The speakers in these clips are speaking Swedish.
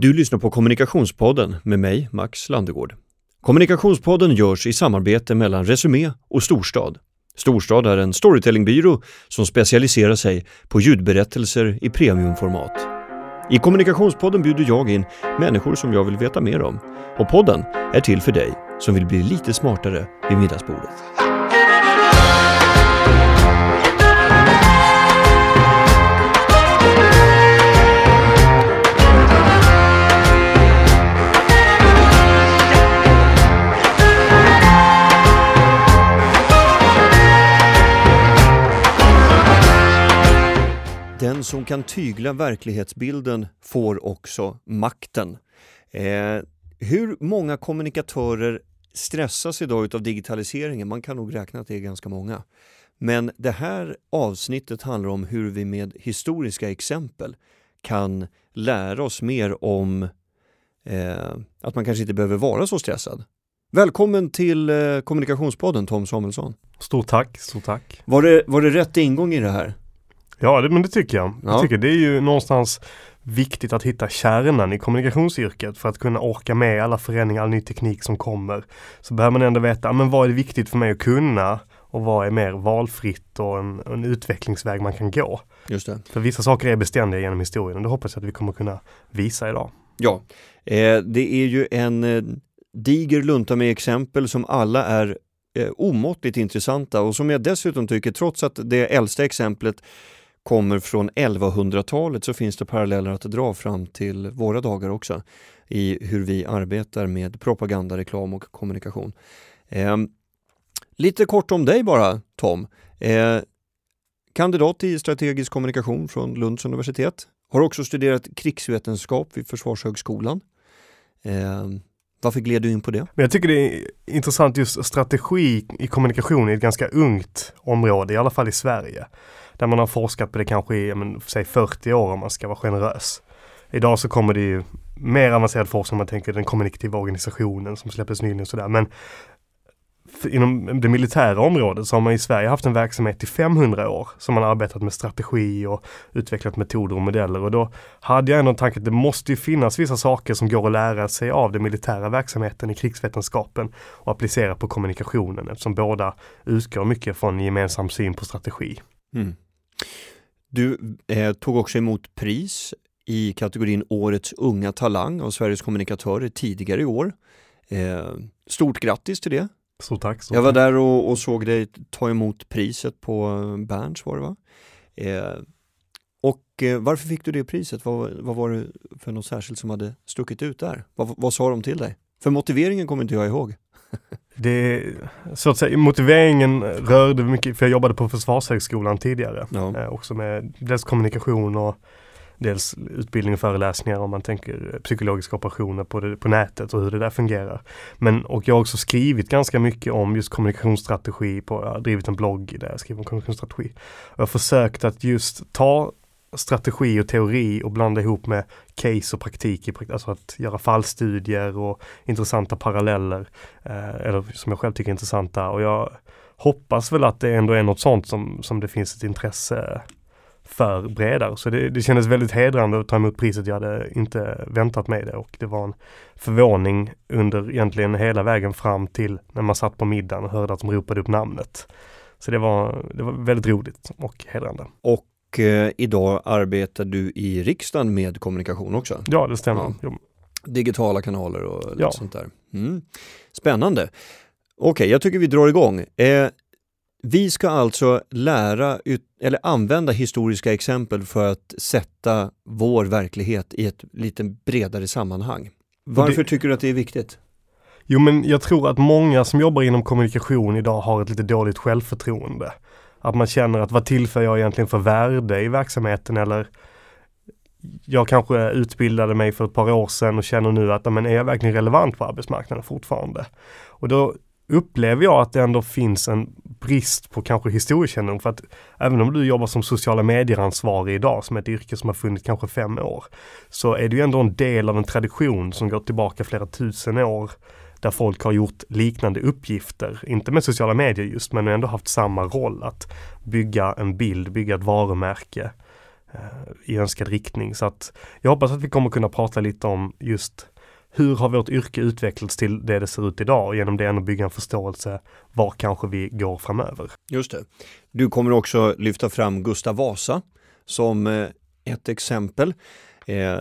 Du lyssnar på Kommunikationspodden med mig, Max Landegård. Kommunikationspodden görs i samarbete mellan Resumé och Storstad. Storstad är en storytellingbyrå som specialiserar sig på ljudberättelser i premiumformat. I Kommunikationspodden bjuder jag in människor som jag vill veta mer om. Och podden är till för dig som vill bli lite smartare vid middagsbordet. Den som kan tygla verklighetsbilden får också makten. Eh, hur många kommunikatörer stressas idag av digitaliseringen? Man kan nog räkna att det är ganska många. Men det här avsnittet handlar om hur vi med historiska exempel kan lära oss mer om eh, att man kanske inte behöver vara så stressad. Välkommen till eh, Kommunikationspodden Tom Samuelsson. Stort tack, stort tack. Var det, var det rätt ingång i det här? Ja, det, men det tycker jag. Ja. Jag tycker det är ju någonstans viktigt att hitta kärnan i kommunikationsyrket för att kunna orka med alla förändringar, all ny teknik som kommer. Så behöver man ändå veta, men vad är viktigt för mig att kunna och vad är mer valfritt och en, en utvecklingsväg man kan gå. Just det. För vissa saker är beständiga genom historien och det hoppas jag att vi kommer kunna visa idag. Ja, eh, det är ju en eh, diger lunta med exempel som alla är eh, omåttligt intressanta och som jag dessutom tycker, trots att det äldsta exemplet kommer från 1100-talet så finns det paralleller att dra fram till våra dagar också i hur vi arbetar med propaganda, reklam och kommunikation. Eh, lite kort om dig bara Tom. Eh, kandidat i strategisk kommunikation från Lunds universitet. Har också studerat krigsvetenskap vid Försvarshögskolan. Eh, varför gled du in på det? Men jag tycker det är intressant just strategi i kommunikation är ett ganska ungt område, i alla fall i Sverige. Där man har forskat på det kanske i, men, säg 40 år om man ska vara generös. Idag så kommer det ju mer avancerad forskning om man tänker den kommunikativa organisationen som släpptes nyligen och sådär. Men inom det militära området så har man i Sverige haft en verksamhet i 500 år som man har arbetat med strategi och utvecklat metoder och modeller och då hade jag ändå en tanke att det måste ju finnas vissa saker som går att lära sig av den militära verksamheten i krigsvetenskapen och applicera på kommunikationen eftersom båda utgår mycket från en gemensam syn på strategi. Mm. Du eh, tog också emot pris i kategorin Årets unga talang av Sveriges kommunikatörer tidigare i år. Eh, stort grattis till det! Stort tack. Stort Jag var tack. där och, och såg dig ta emot priset på eh, Berns var det va? Eh, och eh, varför fick du det priset? Vad, vad var det för något särskilt som hade stuckit ut där? Vad, vad sa de till dig? För motiveringen kommer inte jag ihåg. Det, så att säga, motiveringen rörde mycket, för jag jobbade på Försvarshögskolan tidigare. Ja. Eh, också med dels kommunikation och dels utbildning och föreläsningar om man tänker psykologiska operationer på, det, på nätet och hur det där fungerar. Men, och jag har också skrivit ganska mycket om just kommunikationsstrategi, på, jag har drivit en blogg där jag skriver om kommunikationsstrategi. Jag har försökt att just ta strategi och teori och blanda ihop med case och praktik, alltså att göra fallstudier och intressanta paralleller. Eh, eller som jag själv tycker är intressanta och jag hoppas väl att det ändå är något sånt som, som det finns ett intresse för bredare. Så det, det kändes väldigt hedrande att ta emot priset. Jag hade inte väntat mig det och det var en förvåning under egentligen hela vägen fram till när man satt på middagen och hörde att de ropade upp namnet. Så det var, det var väldigt roligt och hedrande. Och eh, idag arbetar du i riksdagen med kommunikation också? Ja, det stämmer. Ja. Digitala kanaler och lite Ja. sånt där. Mm. Spännande. Okej, jag tycker vi drar igång. Eh, vi ska alltså lära ut, eller använda historiska exempel för att sätta vår verklighet i ett lite bredare sammanhang. Varför det- tycker du att det är viktigt? Jo men jag tror att många som jobbar inom kommunikation idag har ett lite dåligt självförtroende. Att man känner att vad tillför jag egentligen för värde i verksamheten? Eller jag kanske utbildade mig för ett par år sedan och känner nu att men är jag verkligen relevant på arbetsmarknaden fortfarande? Och då upplever jag att det ändå finns en brist på kanske historiekännedom. För att även om du jobbar som sociala medier-ansvarig idag som ett yrke som har funnits kanske fem år så är det ju ändå en del av en tradition som går tillbaka flera tusen år där folk har gjort liknande uppgifter, inte med sociala medier just, men ändå haft samma roll att bygga en bild, bygga ett varumärke eh, i önskad riktning. Så att jag hoppas att vi kommer kunna prata lite om just hur har vårt yrke utvecklats till det det ser ut idag och genom det ändå bygga en förståelse var kanske vi går framöver. Just det. Du kommer också lyfta fram Gustav Vasa som eh, ett exempel. Eh,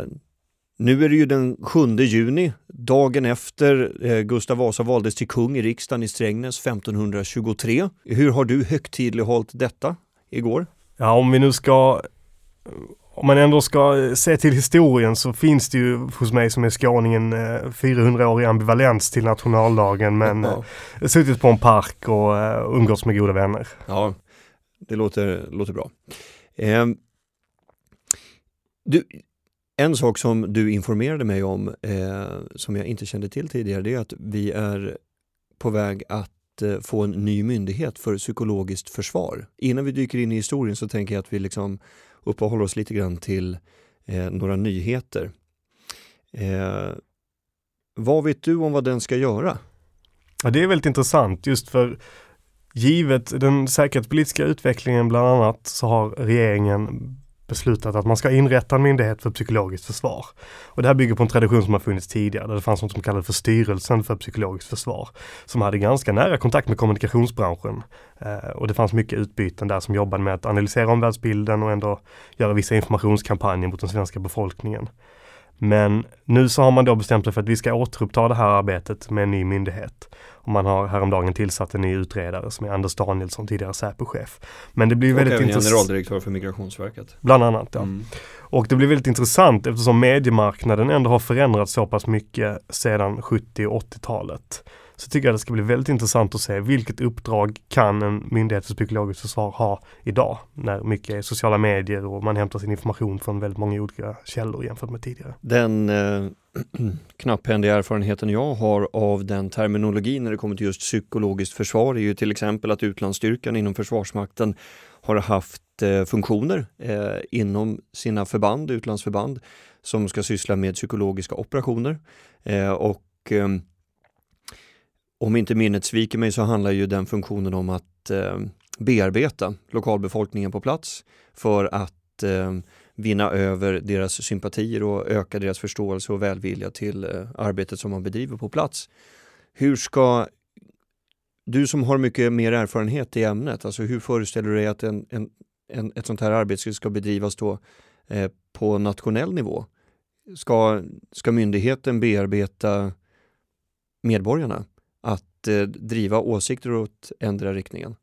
Eh, nu är det ju den 7 juni, dagen efter eh, Gustav Vasa valdes till kung i riksdagen i Strängnäs 1523. Hur har du högtidlighållit detta igår? Ja, om vi nu ska om man ändå ska se till historien så finns det ju hos mig som är skåningen 400-årig ambivalens till nationaldagen men ja. suttit på en park och umgåtts med goda vänner. Ja, det låter, låter bra. Eh, du, en sak som du informerade mig om eh, som jag inte kände till tidigare det är att vi är på väg att eh, få en ny myndighet för psykologiskt försvar. Innan vi dyker in i historien så tänker jag att vi liksom uppehåller oss lite grann till eh, några nyheter. Eh, vad vet du om vad den ska göra? Ja, det är väldigt intressant just för givet den säkerhetspolitiska utvecklingen bland annat så har regeringen beslutat att man ska inrätta en myndighet för psykologiskt försvar. Och det här bygger på en tradition som har funnits tidigare, där det fanns något som kallades för Styrelsen för psykologiskt försvar, som hade ganska nära kontakt med kommunikationsbranschen. Eh, och det fanns mycket utbyten där som jobbade med att analysera omvärldsbilden och ändå göra vissa informationskampanjer mot den svenska befolkningen. Men nu så har man då bestämt sig för att vi ska återuppta det här arbetet med en ny myndighet. Och man har häromdagen tillsatt en ny utredare som är Anders Danielsson, tidigare Säpochef. Men det blir och väldigt intressant. generaldirektör för Migrationsverket. Bland annat ja. Mm. Och det blir väldigt intressant eftersom mediemarknaden ändå har förändrats så pass mycket sedan 70 och 80-talet så tycker jag det ska bli väldigt intressant att se vilket uppdrag kan en myndighet för psykologiskt försvar ha idag när mycket är sociala medier och man hämtar sin information från väldigt många olika källor jämfört med tidigare. Den eh, knapphändiga erfarenheten jag har av den terminologin när det kommer till just psykologiskt försvar är ju till exempel att utlandsstyrkan inom Försvarsmakten har haft eh, funktioner eh, inom sina förband, utlandsförband, som ska syssla med psykologiska operationer. Eh, och ehm, om inte minnet sviker mig så handlar ju den funktionen om att eh, bearbeta lokalbefolkningen på plats för att eh, vinna över deras sympatier och öka deras förståelse och välvilja till eh, arbetet som man bedriver på plats. Hur ska du som har mycket mer erfarenhet i ämnet, alltså hur föreställer du dig att en, en, en ett sånt här arbete ska bedrivas då eh, på nationell nivå? Ska, ska myndigheten bearbeta medborgarna? Att eh, driva åsikter åt ändra riktningen?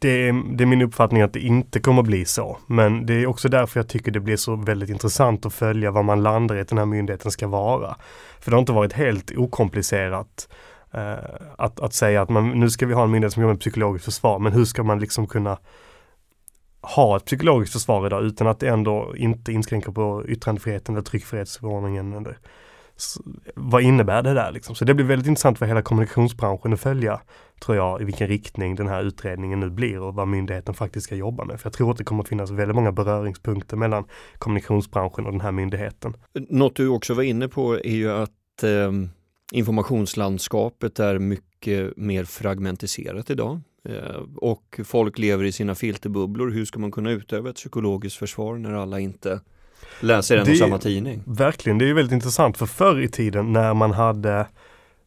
Det är, det är, min uppfattning att det inte kommer bli så. Men det är också därför jag tycker det blir så väldigt intressant att följa vad man landar i att den här myndigheten ska vara. För det har inte varit helt okomplicerat eh, att, att säga att man, nu ska vi ha en myndighet som jobbar med psykologiskt försvar, men hur ska man liksom kunna ha ett psykologiskt försvar idag utan att det ändå inte inskränker på yttrandefriheten eller tryckfrihetsförordningen eller vad innebär det där liksom? Så det blir väldigt intressant för hela kommunikationsbranschen att följa, tror jag, i vilken riktning den här utredningen nu blir och vad myndigheten faktiskt ska jobba med. För jag tror att det kommer att finnas väldigt många beröringspunkter mellan kommunikationsbranschen och den här myndigheten. Något du också var inne på är ju att eh, informationslandskapet är mycket mer fragmentiserat idag. Eh, och folk lever i sina filterbubblor. Hur ska man kunna utöva ett psykologiskt försvar när alla inte läser en och samma tidning. Verkligen, det är väldigt intressant för förr i tiden när man hade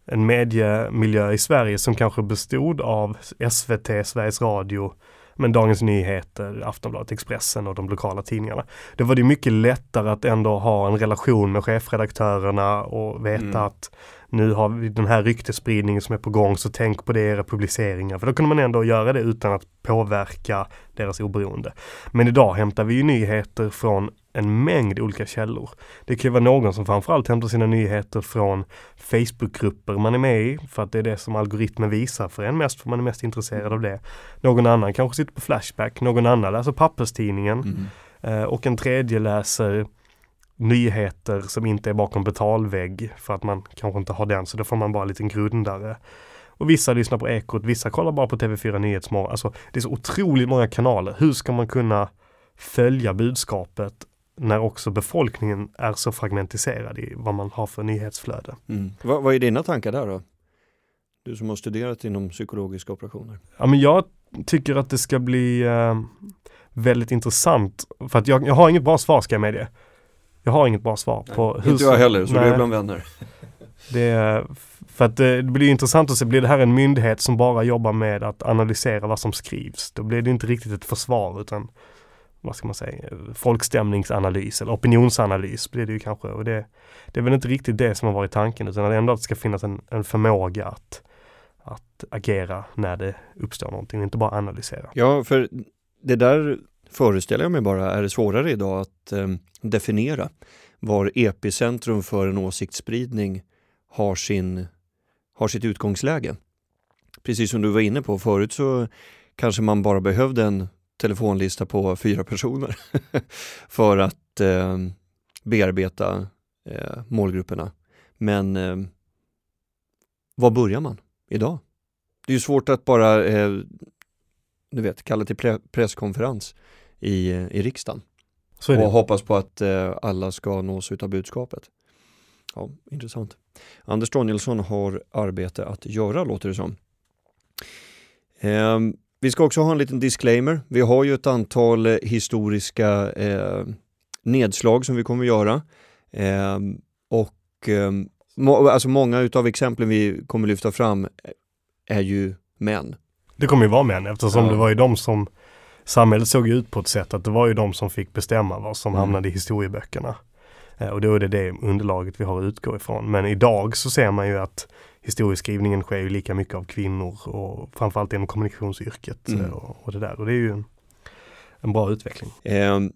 en mediemiljö i Sverige som kanske bestod av SVT, Sveriges Radio, men Dagens Nyheter, Aftonbladet, Expressen och de lokala tidningarna. Det var det mycket lättare att ändå ha en relation med chefredaktörerna och veta mm. att nu har vi den här ryktesspridningen som är på gång så tänk på det i era publiceringar. För då kunde man ändå göra det utan att påverka deras oberoende. Men idag hämtar vi ju nyheter från en mängd olika källor. Det kan ju vara någon som framförallt hämtar sina nyheter från Facebookgrupper man är med i för att det är det som algoritmen visar för en mest för man är mest intresserad av det. Någon annan kanske sitter på Flashback, någon annan läser papperstidningen mm. Eh, och en tredje läser nyheter som inte är bakom betalvägg för att man kanske inte har den så då får man bara en liten grundare. Och vissa lyssnar på Ekot, vissa kollar bara på TV4 Nyhetsmorgon. Alltså det är så otroligt många kanaler. Hur ska man kunna följa budskapet när också befolkningen är så fragmentiserad i vad man har för nyhetsflöde. Mm. Vad, vad är dina tankar där då? Du som har studerat inom psykologiska operationer. Ja, men jag tycker att det ska bli eh, väldigt intressant. För att jag, jag har inget bra svar ska jag med det. Jag har inget bra svar på hur... Inte jag heller, så nej, det är bland vänner. Det, för att det, det blir intressant att se, blir det här en myndighet som bara jobbar med att analysera vad som skrivs? Då blir det inte riktigt ett försvar utan vad ska man säga, folkstämningsanalys eller opinionsanalys blir det ju kanske. Och det, det är väl inte riktigt det som har varit tanken utan att ändå att det ska finnas en, en förmåga att, att agera när det uppstår någonting, inte bara analysera. Ja, för det där föreställer jag mig bara är svårare idag att eh, definiera var epicentrum för en åsiktsspridning har, sin, har sitt utgångsläge. Precis som du var inne på förut så kanske man bara behövde en telefonlista på fyra personer för att eh, bearbeta eh, målgrupperna. Men eh, var börjar man idag? Det är svårt att bara eh, du vet, kalla till presskonferens i, i riksdagen och hoppas på att eh, alla ska nås av budskapet. Ja, intressant. Anders Danielsson har arbete att göra låter det som. Eh, vi ska också ha en liten disclaimer. Vi har ju ett antal eh, historiska eh, nedslag som vi kommer att göra. Eh, och eh, må, alltså många utav exemplen vi kommer lyfta fram är ju män. Det kommer ju vara män eftersom ja. det var ju de som samhället såg ut på ett sätt att det var ju de som fick bestämma vad som mm. hamnade i historieböckerna. Eh, och då är det det underlaget vi har att utgå ifrån. Men idag så ser man ju att historieskrivningen sker ju lika mycket av kvinnor och framförallt inom kommunikationsyrket mm. Eh, och, och, det där. Och det är ju en, en bra utveckling. Um.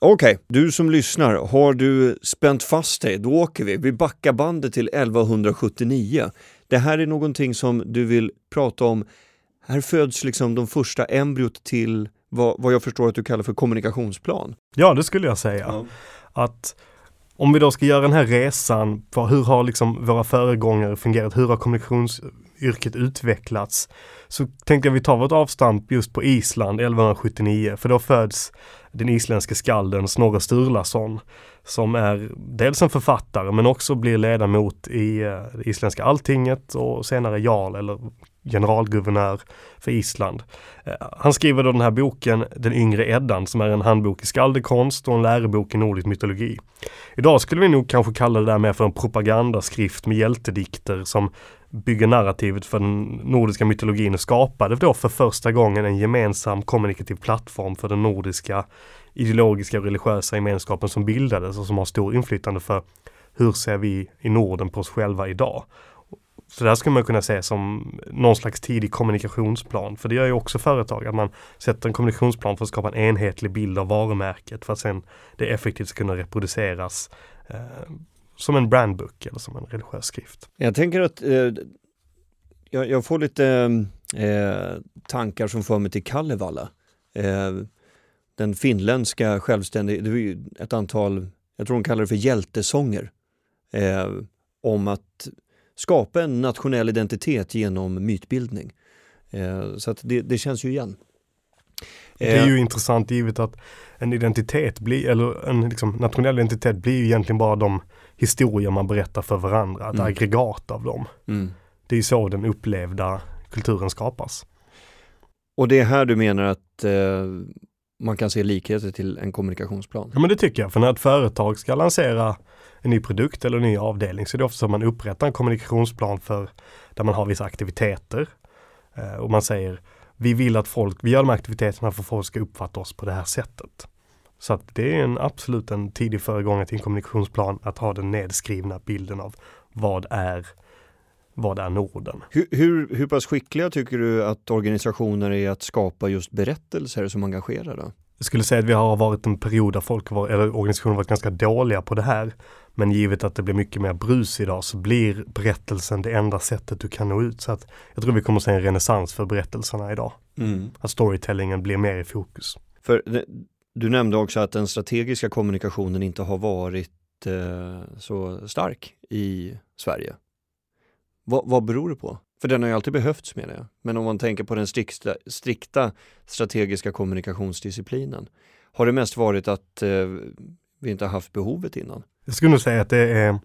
Okej, okay. du som lyssnar, har du spänt fast dig, då åker vi. Vi backar bandet till 1179. Det här är någonting som du vill prata om. Här föds liksom de första embryot till vad, vad jag förstår att du kallar för kommunikationsplan. Ja, det skulle jag säga. Ja. Att om vi då ska göra den här resan, för hur har liksom våra föregångare fungerat? Hur har kommunikationsyrket utvecklats? Så tänkte jag vi tar vårt avstamp just på Island 1179, för då föds den isländske skalden Snorre Sturlason som är dels en författare men också blir ledamot i eh, det isländska alltinget och senare jarl eller generalguvernör för Island. Eh, han skriver då den här boken Den yngre Eddan som är en handbok i skaldekonst och en lärobok i nordisk mytologi. Idag skulle vi nog kanske kalla det där mer för en propagandaskrift med hjältedikter som bygger narrativet för den nordiska mytologin och skapade då för första gången en gemensam kommunikativ plattform för den nordiska ideologiska och religiösa gemenskapen som bildades och som har stor inflytande för hur ser vi i Norden på oss själva idag. Så det här skulle man kunna se som någon slags tidig kommunikationsplan. För det gör ju också företag, att man sätter en kommunikationsplan för att skapa en enhetlig bild av varumärket för att sen det effektivt ska kunna reproduceras eh, som en brandbook eller som en religiös skrift. Jag tänker att eh, jag, jag, får lite eh, tankar som för mig till Kalevala. Eh, den finländska självständiga, det var ju ett antal, jag tror de kallar det för hjältesånger, eh, om att skapa en nationell identitet genom mytbildning. Eh, så att det, det, känns ju igen. Det är ju eh, intressant givet att en identitet blir, eller en liksom nationell identitet blir ju egentligen bara de historier man berättar för varandra, ett mm. aggregat av dem. Mm. Det är så den upplevda kulturen skapas. Och det är här du menar att eh, man kan se likheter till en kommunikationsplan? Ja men det tycker jag, för när ett företag ska lansera en ny produkt eller en ny avdelning så är det ofta så att man upprättar en kommunikationsplan för där man har vissa aktiviteter. Eh, och man säger vi vill att folk, vi gör de här aktiviteterna för att folk ska uppfatta oss på det här sättet. Så att det är en absolut en tidig föregångare till en kommunikationsplan att ha den nedskrivna bilden av vad är vad är Norden? Hur, hur, hur pass skickliga tycker du att organisationer är att skapa just berättelser som engagerar? Då? Jag skulle säga att vi har varit en period där folk var, eller organisationer varit ganska dåliga på det här. Men givet att det blir mycket mer brus idag så blir berättelsen det enda sättet du kan nå ut. Så att jag tror vi kommer att se en renässans för berättelserna idag. Mm. Att storytellingen blir mer i fokus. För du nämnde också att den strategiska kommunikationen inte har varit eh, så stark i Sverige. Va, vad beror det på? För den har ju alltid behövts menar jag. Men om man tänker på den strikta, strikta strategiska kommunikationsdisciplinen. Har det mest varit att eh, vi inte har haft behovet innan? Jag skulle nog säga att det är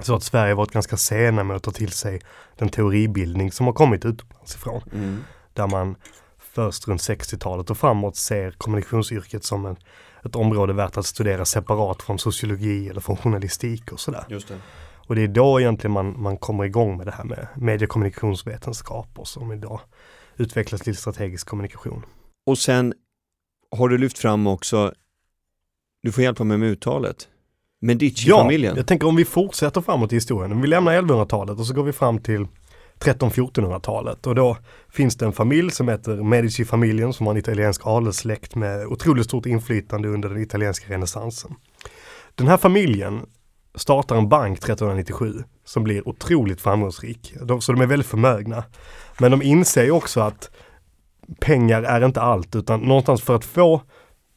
så att Sverige varit ganska sena med att ta till sig den teoribildning som har kommit utomlands ifrån. Mm. där man först runt 60-talet och framåt ser kommunikationsyrket som en, ett område värt att studera separat från sociologi eller från journalistik och sådär. Just det. Och det är då egentligen man, man kommer igång med det här med mediekommunikationsvetenskap och som idag utvecklas till strategisk kommunikation. Och sen har du lyft fram också, du får hjälpa mig med uttalet, Medici-familjen. Ja, jag tänker om vi fortsätter framåt i historien, om vi lämnar 1100-talet och så går vi fram till 13-1400-talet och då finns det en familj som heter Medici-familjen som var en italiensk adelssläkt med otroligt stort inflytande under den italienska renässansen. Den här familjen startar en bank 1397 som blir otroligt framgångsrik. De, så de är väldigt förmögna. Men de inser också att pengar är inte allt utan någonstans för att få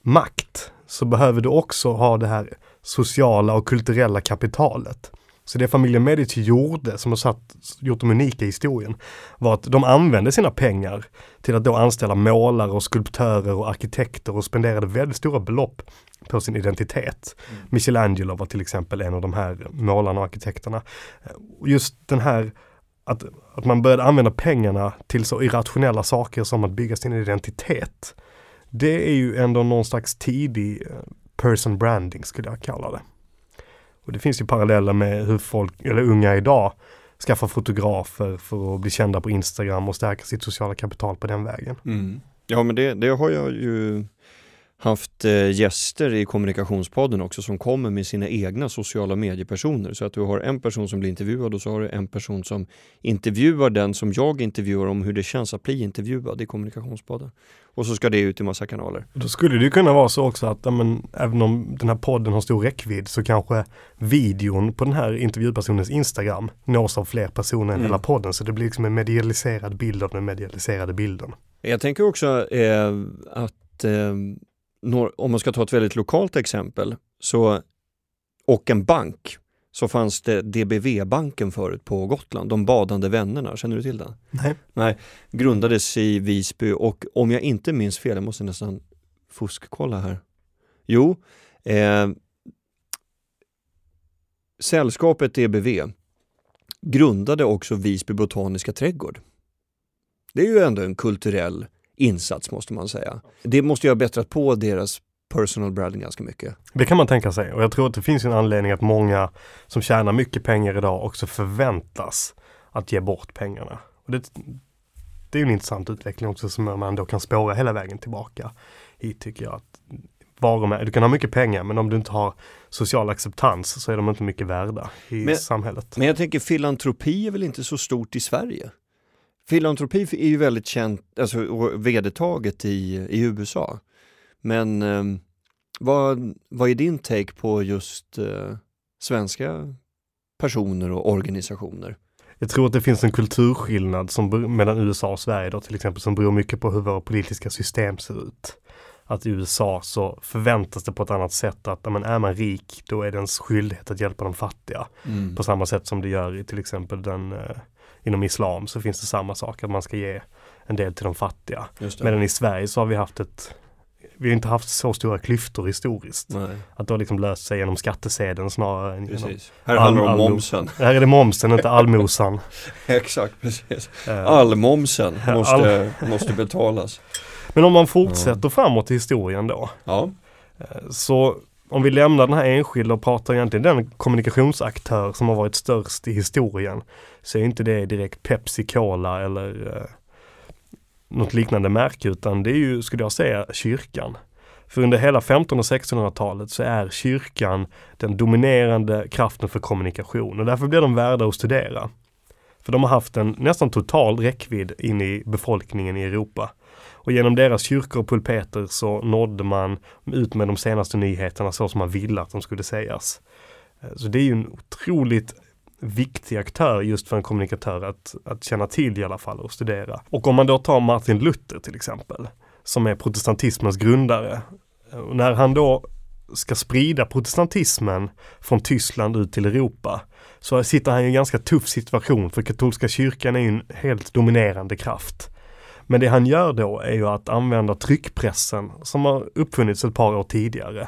makt så behöver du också ha det här sociala och kulturella kapitalet. Så det familjen Medici gjorde, som har satt, gjort dem unika i historien, var att de använde sina pengar till att då anställa målare och skulptörer och arkitekter och spenderade väldigt stora belopp på sin identitet. Mm. Michelangelo var till exempel en av de här målarna och arkitekterna. Just den här att, att man började använda pengarna till så irrationella saker som att bygga sin identitet. Det är ju ändå någon slags tidig eh, person branding skulle jag kalla det. Och det finns ju paralleller med hur folk, eller unga idag, skaffar fotografer för att bli kända på Instagram och stärka sitt sociala kapital på den vägen. Mm. Ja men det, det har jag ju haft eh, gäster i kommunikationspodden också som kommer med sina egna sociala mediepersoner. Så att du har en person som blir intervjuad och så har du en person som intervjuar den som jag intervjuar om hur det känns att bli intervjuad i kommunikationspodden. Och så ska det ut i massa kanaler. Då skulle det ju kunna vara så också att men, även om den här podden har stor räckvidd så kanske videon på den här intervjupersonens Instagram nås av fler personer än mm. hela podden. Så det blir liksom en medialiserad bild av den medialiserade bilden. Jag tänker också eh, att eh, om man ska ta ett väldigt lokalt exempel, så, och en bank, så fanns det DBV-banken förut på Gotland, de badande vännerna, känner du till den? Nej. Nej. Grundades i Visby och om jag inte minns fel, jag måste nästan fuskkolla här. Jo, eh, Sällskapet DBV grundade också Visby botaniska trädgård. Det är ju ändå en kulturell insats måste man säga. Det måste ju ha bättrat på deras personal branding ganska mycket. Det kan man tänka sig och jag tror att det finns en anledning att många som tjänar mycket pengar idag också förväntas att ge bort pengarna. Och det, det är en intressant utveckling också som man då kan spåra hela vägen tillbaka hit tycker jag. Att varumär- du kan ha mycket pengar men om du inte har social acceptans så är de inte mycket värda i men, samhället. Men jag tänker filantropi är väl inte så stort i Sverige? Filantropi är ju väldigt känt, alltså vedertaget i, i USA. Men eh, vad, vad är din take på just eh, svenska personer och organisationer? Jag tror att det finns en kulturskillnad som, mellan USA och Sverige då till exempel som beror mycket på hur våra politiska system ser ut. Att i USA så förväntas det på ett annat sätt att men, är man rik då är det ens skyldighet att hjälpa de fattiga. Mm. På samma sätt som det gör i till exempel den eh, inom islam så finns det samma sak, att man ska ge en del till de fattiga. Medan i Sverige så har vi haft ett vi har inte haft så stora klyftor historiskt. Nej. Att det har liksom löst sig genom skattesedeln snarare än precis. genom Här handlar det om momsen. Här är det momsen, inte allmosan. Exakt, precis. Uh, Allmomsen måste, all... måste betalas. Men om man fortsätter ja. framåt i historien då. Ja. Eh, så om vi lämnar den här enskilda och pratar egentligen den kommunikationsaktör som har varit störst i historien så är inte det direkt Pepsi Cola eller eh, något liknande märke utan det är ju, skulle jag säga, kyrkan. För under hela 1500 och 1600-talet så är kyrkan den dominerande kraften för kommunikation och därför blir de värda att studera. För de har haft en nästan total räckvidd in i befolkningen i Europa. Och genom deras kyrkor och pulpeter så nådde man ut med de senaste nyheterna så som man ville att de skulle sägas. Eh, så det är ju en otroligt viktig aktör just för en kommunikatör att, att känna till i alla fall och studera. Och om man då tar Martin Luther till exempel, som är protestantismens grundare. Eh, och när han då ska sprida protestantismen från Tyskland ut till Europa så sitter han i en ganska tuff situation för katolska kyrkan är en helt dominerande kraft. Men det han gör då är ju att använda tryckpressen som har uppfunnits ett par år tidigare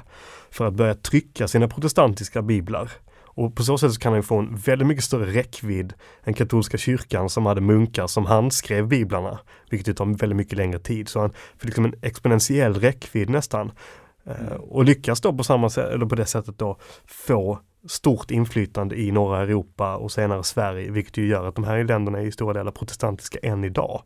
för att börja trycka sina protestantiska biblar Och på så sätt så kan han få en väldigt mycket större räckvidd än katolska kyrkan som hade munkar som handskrev biblarna. Vilket tar väldigt mycket längre tid. Så han fick liksom en exponentiell räckvidd nästan. Eh, och lyckas då på samma sätt, eller på det sättet då få stort inflytande i norra Europa och senare Sverige, vilket ju gör att de här länderna är i stora delar protestantiska än idag.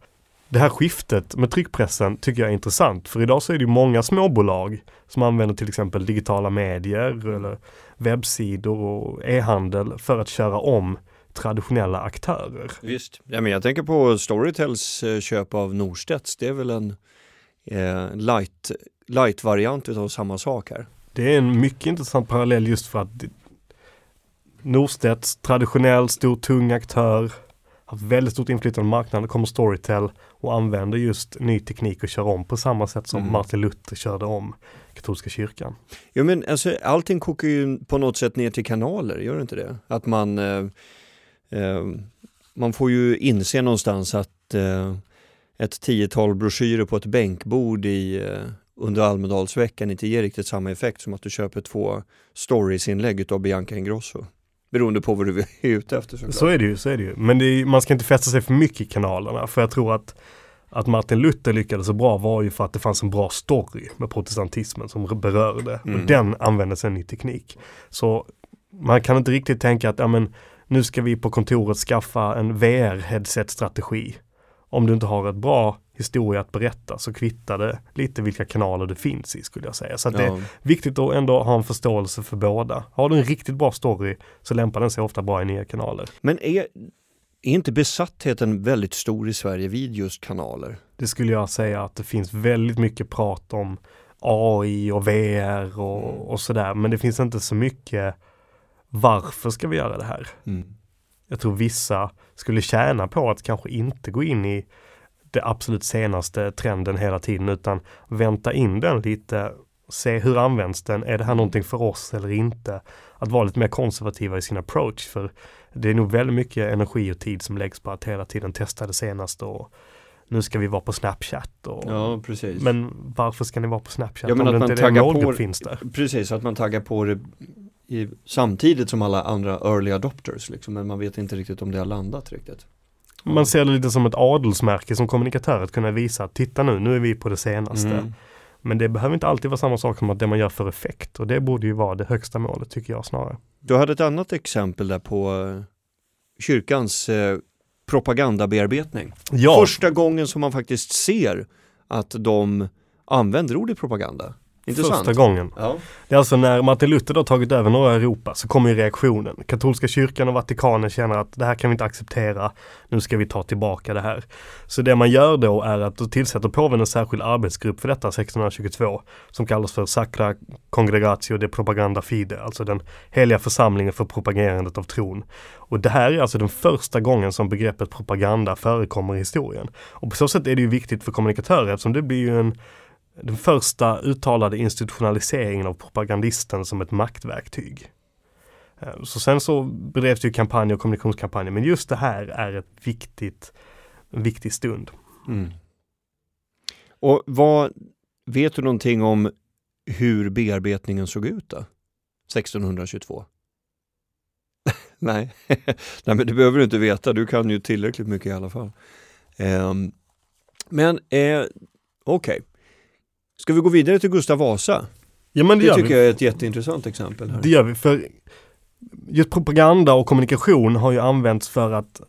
Det här skiftet med tryckpressen tycker jag är intressant, för idag så är det många småbolag som använder till exempel digitala medier eller webbsidor och e-handel för att köra om traditionella aktörer. Visst, ja, men jag tänker på Storytels eh, köp av Norstedts, det är väl en eh, light, light-variant av samma sak här. Det är en mycket intressant parallell just för att Norstedts, traditionell stor tung aktör, har väldigt stort inflytande på marknaden, kommer Storytel och använder just ny teknik och kör om på samma sätt som mm. Martin Luther körde om katolska kyrkan. Ja men alltså allting kokar ju på något sätt ner till kanaler, gör det inte det? Att man, eh, eh, man får ju inse någonstans att eh, ett tiotal broschyrer på ett bänkbord i, eh, under Almedalsveckan inte ger riktigt samma effekt som att du köper två storiesinlägg av Bianca Ingrosso. Beroende på vad du är ute efter såklart. Så är det ju, så är det ju. Men det är, man ska inte fästa sig för mycket i kanalerna. För jag tror att, att Martin Luther lyckades så bra var ju för att det fanns en bra story med protestantismen som berörde. Mm. Och den använde sen i teknik. Så man kan inte riktigt tänka att ja, men, nu ska vi på kontoret skaffa en VR-headset-strategi. Om du inte har ett bra historia att berätta så kvittar det lite vilka kanaler det finns i skulle jag säga. Så ja. det är viktigt att ändå ha en förståelse för båda. Har du en riktigt bra story så lämpar den sig ofta bra i nya kanaler. Men är, är inte besattheten väldigt stor i Sverige vid just kanaler? Det skulle jag säga att det finns väldigt mycket prat om AI och VR och, mm. och sådär. Men det finns inte så mycket varför ska vi göra det här? Mm. Jag tror vissa skulle tjäna på att kanske inte gå in i det absolut senaste trenden hela tiden utan vänta in den lite, se hur används den, är det här någonting för oss eller inte? Att vara lite mer konservativa i sin approach för det är nog väldigt mycket energi och tid som läggs på att hela tiden testa det senaste och nu ska vi vara på Snapchat. Och, ja, precis. Men varför ska ni vara på Snapchat ja, men om att det inte är på, finns där? Precis, att man taggar på det i, samtidigt som alla andra early adopters liksom, men man vet inte riktigt om det har landat riktigt. Man ser det lite som ett adelsmärke som kommunikatör att kunna visa att titta nu, nu är vi på det senaste. Mm. Men det behöver inte alltid vara samma sak som att det man gör för effekt och det borde ju vara det högsta målet tycker jag snarare. Du hade ett annat exempel där på eh, kyrkans eh, propagandabearbetning. Ja. Första gången som man faktiskt ser att de använder ordet propaganda. Intressant. Första gången. Ja. Det är alltså när Martin Luther då tagit över norra Europa så kommer ju reaktionen. Katolska kyrkan och Vatikanen känner att det här kan vi inte acceptera. Nu ska vi ta tillbaka det här. Så det man gör då är att då tillsätter påven en särskild arbetsgrupp för detta 1622 som kallas för Sacra Congregatio de Propaganda Fide, alltså den heliga församlingen för propagerandet av tron. Och det här är alltså den första gången som begreppet propaganda förekommer i historien. Och på så sätt är det ju viktigt för kommunikatörer eftersom det blir ju en den första uttalade institutionaliseringen av propagandisten som ett maktverktyg. Eh, så sen så bedrevs det ju kampanjer och kommunikationskampanjer men just det här är ett viktigt, en viktig stund. Mm. Och vad vet du någonting om hur bearbetningen såg ut då? 1622? Nej. Nej, men det behöver du inte veta. Du kan ju tillräckligt mycket i alla fall. Um, men eh, okej, okay. Ska vi gå vidare till Gustav Vasa? Ja, men det, det tycker vi. jag är ett jätteintressant exempel. Här. Det gör vi, för just propaganda och kommunikation har ju använts för att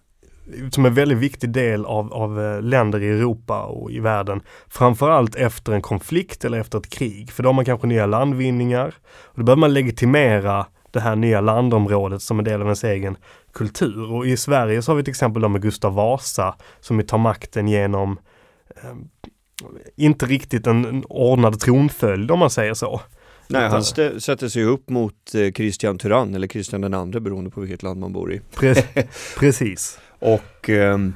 som en väldigt viktig del av, av eh, länder i Europa och i världen. Framförallt efter en konflikt eller efter ett krig. För då har man kanske nya landvinningar. Och då behöver man legitimera det här nya landområdet som en del av ens egen kultur. Och i Sverige så har vi till exempel med Gustav Vasa som tar makten genom eh, inte riktigt en, en ordnad tronföljd om man säger så. Nej, han sätter sig upp mot eh, Christian Tyrann eller Christian den andre beroende på vilket land man bor i. Precis. och, ehm,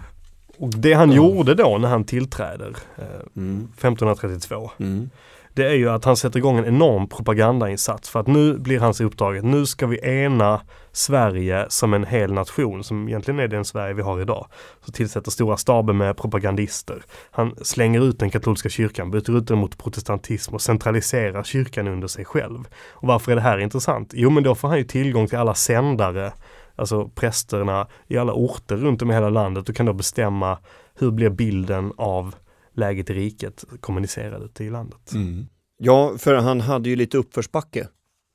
och det han ja. gjorde då när han tillträder eh, mm. 1532 mm det är ju att han sätter igång en enorm propagandainsats för att nu blir hans uppdrag att nu ska vi ena Sverige som en hel nation som egentligen är den Sverige vi har idag. Så tillsätter stora staber med propagandister. Han slänger ut den katolska kyrkan, byter ut den mot protestantism och centraliserar kyrkan under sig själv. Och varför är det här intressant? Jo men då får han ju tillgång till alla sändare alltså prästerna i alla orter runt om i hela landet och kan då bestämma hur blir bilden av läget i riket kommunicerade till landet. Mm. Ja, för han hade ju lite uppförsbacke,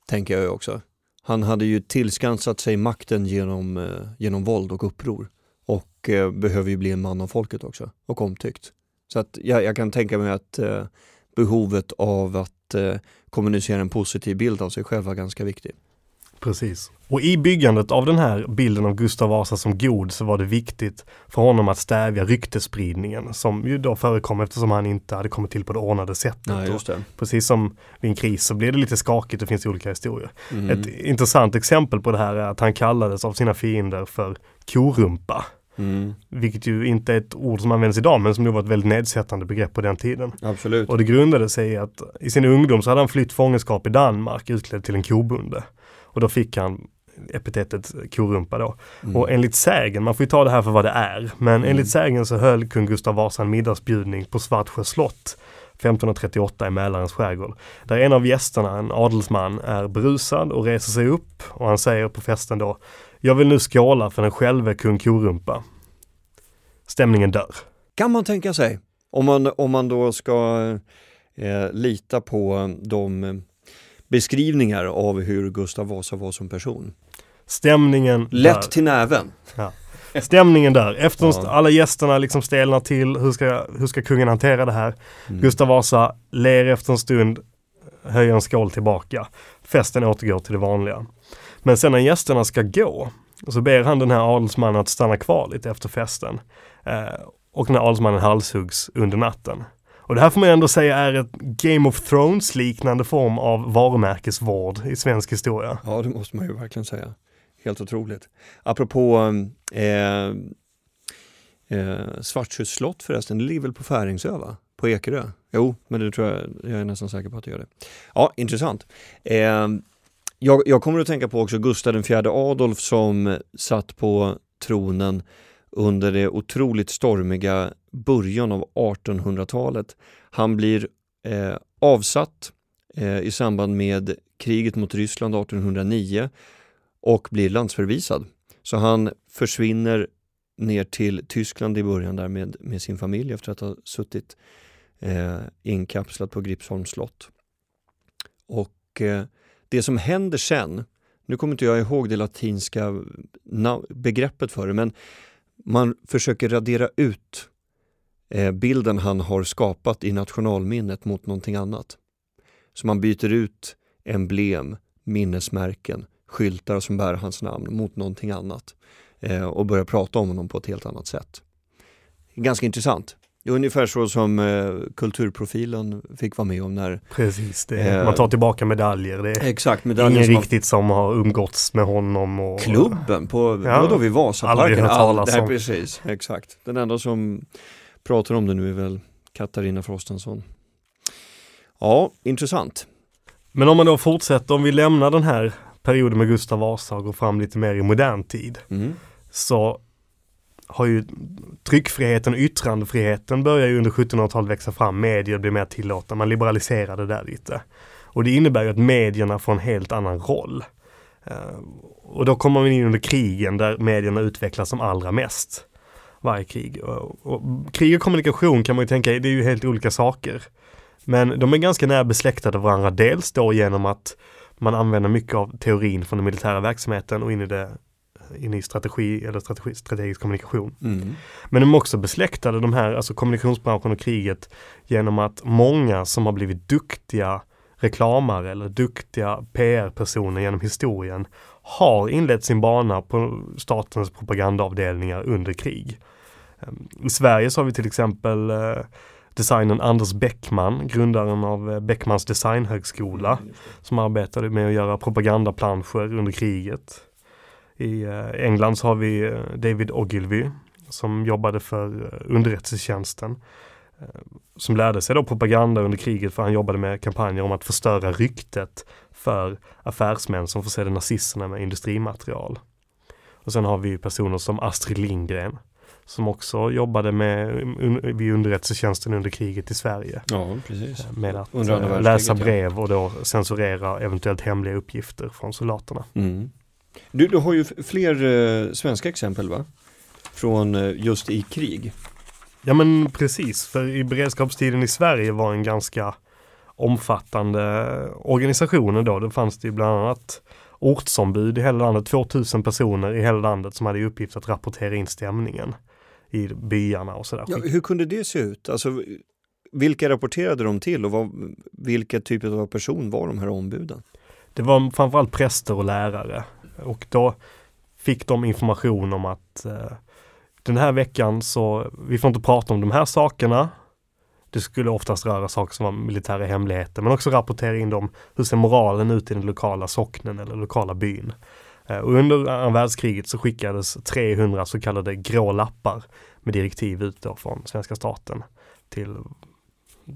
tänker jag också. Han hade ju tillskansat sig makten genom, eh, genom våld och uppror och eh, behöver ju bli en man av folket också och omtyckt. Så att jag, jag kan tänka mig att eh, behovet av att eh, kommunicera en positiv bild av sig själv var ganska viktig. Precis. Och i byggandet av den här bilden av Gustav Vasa som god så var det viktigt för honom att stävja ryktespridningen som ju då förekom eftersom han inte hade kommit till på det ordnade sättet. Nej, det. Precis som vid en kris så blir det lite skakigt och finns olika historier. Mm. Ett intressant exempel på det här är att han kallades av sina fiender för korumpa. Mm. Vilket ju inte är ett ord som används idag men som nog var ett väldigt nedsättande begrepp på den tiden. Absolut. Och det grundade sig i att i sin ungdom så hade han flytt fångenskap i Danmark utklädd till en kobonde. Och då fick han epitetet korumpa då. Mm. Och enligt sägen, man får ju ta det här för vad det är, men Mm. enligt sägen så höll kung Gustav Vasa en middagsbjudning på Svartsjö slott 1538 i Mälarens skärgård. Där en av gästerna, en adelsman, är brusad och reser sig upp och han säger på festen då Jag vill nu skåla för den själve kung Korumpa. Stämningen dör. Kan man tänka sig. Om man, om man då ska eh, lita på de beskrivningar av hur Gustav Vasa var som person. Stämningen Lätt dör. till näven. Stämningen där. Efter Ja. alla gästerna liksom stelnar till. Hur ska, hur ska kungen hantera det här? Mm. Gustav Vasa ler efter en stund, höjer en skål tillbaka. Festen återgår till det vanliga. Men sen när gästerna ska gå, så ber han den här adelsmannen att stanna kvar lite efter festen. Eh, och den här adelsmannen halshuggs under natten. Och det här får man ändå säga är ett Game of Thrones liknande form av varumärkesvård i svensk historia. Ja, det måste man ju verkligen säga. Helt otroligt. Apropå eh, eh, Svartsjös slott förresten, det ligger väl på Färingsö va? På Ekerö? Jo, men det tror jag, jag är nästan säker på att det gör det. Ja, intressant. Eh, jag, jag kommer att tänka på också Gustav IV Adolf som satt på tronen under det otroligt stormiga början av 1800-talet. Han blir eh, avsatt eh, i samband med kriget mot Ryssland 1809 och blir landsförvisad. Så han försvinner ner till Tyskland i början där med, med sin familj efter att ha suttit eh, inkapslat på Gripsholms slott. Och eh, det som händer sen, nu kommer inte jag ihåg det latinska begreppet för det, men man försöker radera ut bilden han har skapat i nationalminnet mot någonting annat. Så man byter ut emblem, minnesmärken, skyltar som bär hans namn mot någonting annat eh, och börjar prata om honom på ett helt annat sätt. Ganska intressant. Det är ungefär så som eh, kulturprofilen fick vara med om när Precis, det Eh, man tar tillbaka medaljer. Det är exakt ingen medaljen som riktigt som har umgåtts med honom. Och, klubben på, Ja. vadå vid Aldrig Vasaparken? hört talas om. precis, exakt. Den enda som pratar om det nu är väl Katarina Frostenson. Ja, intressant. Men om man då fortsätter, om vi lämnar den här perioden med Gustav Vasa och går fram lite mer i modern tid. Mm. Så har ju tryckfriheten och yttrandefriheten börjar ju under 1700-talet växa fram. Medier blir mer tillåtna, man liberaliserar det där lite. Och det innebär ju att medierna får en helt annan roll. Eh, och då kommer vi in under krigen där medierna utvecklas som allra mest. Varje krig. Och, och krig och kommunikation kan man ju tänka, det är ju helt olika saker. Men de är ganska nära besläktade varandra. Dels då genom att man använder mycket av teorin från den militära verksamheten och in i, det, in i strategi eller strategi, strategisk kommunikation. Mm. Men de är också besläktade, de här, alltså kommunikationsbranschen och kriget, genom att många som har blivit duktiga reklamare eller duktiga PR-personer genom historien har inlett sin bana på statens propagandaavdelningar under krig. Ehm, I Sverige så har vi till exempel eh, designern Anders Bäckman, grundaren av eh, Beckmans designhögskola, som arbetade med att göra propagandaplanscher under kriget. I eh, England så har vi David Ogilvy som jobbade för underrättelsetjänsten. som lärde sig då propaganda under kriget för han jobbade med kampanjer om att förstöra ryktet för affärsmän som försedde nazisterna med industrimaterial. Och sen har vi personer som Astrid Lindgren som också jobbade med, vid underrättelsetjänsten under kriget i Sverige. Ja, precis. Eh, med att eh, läsa brev och då censurera eventuellt hemliga uppgifter från soldaterna. Mm. Du, du har ju fler eh, svenska exempel va? Från eh, just i krig. Ja men precis, för i beredskapstiden i Sverige var en ganska omfattande organisation då. Det fanns det bland annat ortsombud i hela landet, 2000 personer i hela landet som hade i uppgift att rapportera in stämningen i byarna och sådär. Ja, hur kunde det se ut? Alltså, vilka rapporterade de till och vad, vilka typer av person var de här ombuden? Det var framförallt präster och lärare och då fick de information om att eh, den här veckan så, vi får inte prata om de här sakerna. Det skulle oftast röra saker som var militära hemligheter, men också rapportera in dem. Hur ser moralen ut i den lokala socknen eller lokala byn? Eh, och under andra världskriget så skickades 300 så kallade grå lappar med direktiv ut då från svenska staten till,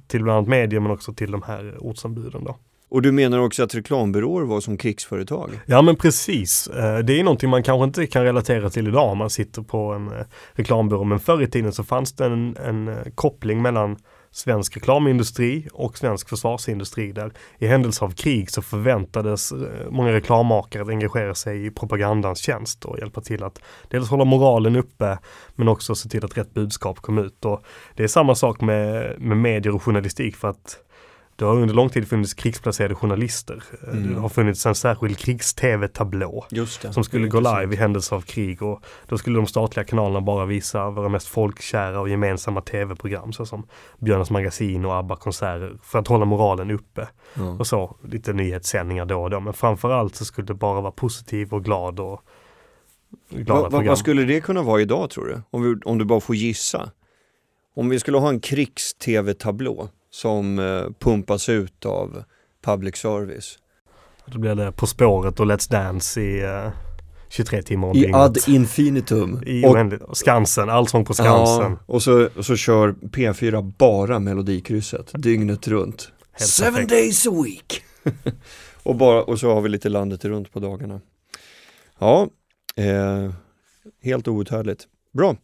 till bland annat media men också till de här ortsombuden. Då. Och du menar också att reklambyråer var som krigsföretag? Ja men precis. Eh, det är någonting man kanske inte kan relatera till idag om man sitter på en eh, reklambyrå. Men förr i tiden så fanns det en, en koppling mellan svensk reklamindustri och svensk försvarsindustri där i händelse av krig så förväntades eh, många reklammakare att engagera sig i propagandans tjänst och hjälpa till att dels hålla moralen uppe men också se till att rätt budskap kom ut. Och det är samma sak med, med medier och journalistik för att det har under lång tid funnits krigsplacerade journalister. Mm. Det har funnits en särskild krigs-tv-tablå som skulle gå live i händelse av krig och då skulle de statliga kanalerna bara visa våra mest folkkära och gemensamma tv-program såsom Björnens magasin och ABBA-konserter för att hålla moralen uppe. Mm. Och så lite nyhetssändningar då och då men framförallt så skulle det bara vara positiv och glad och glada va, va, Vad skulle det kunna vara idag tror du? Om, vi, om du bara får gissa? Om vi skulle ha en krigs-tv-tablå som eh, pumpas ut av public service. Då blir det På spåret och Let's Dance i uh, 23 timmar om I dygnet. ad infinitum. I och, Skansen, Allsång på Skansen. Ja, och så, och så kör P4 bara Melodikrysset dygnet runt. Helt Seven perfekt. days a week. och, bara, och så har vi lite landet runt på dagarna. Ja, eh, helt outhärdligt. Bra.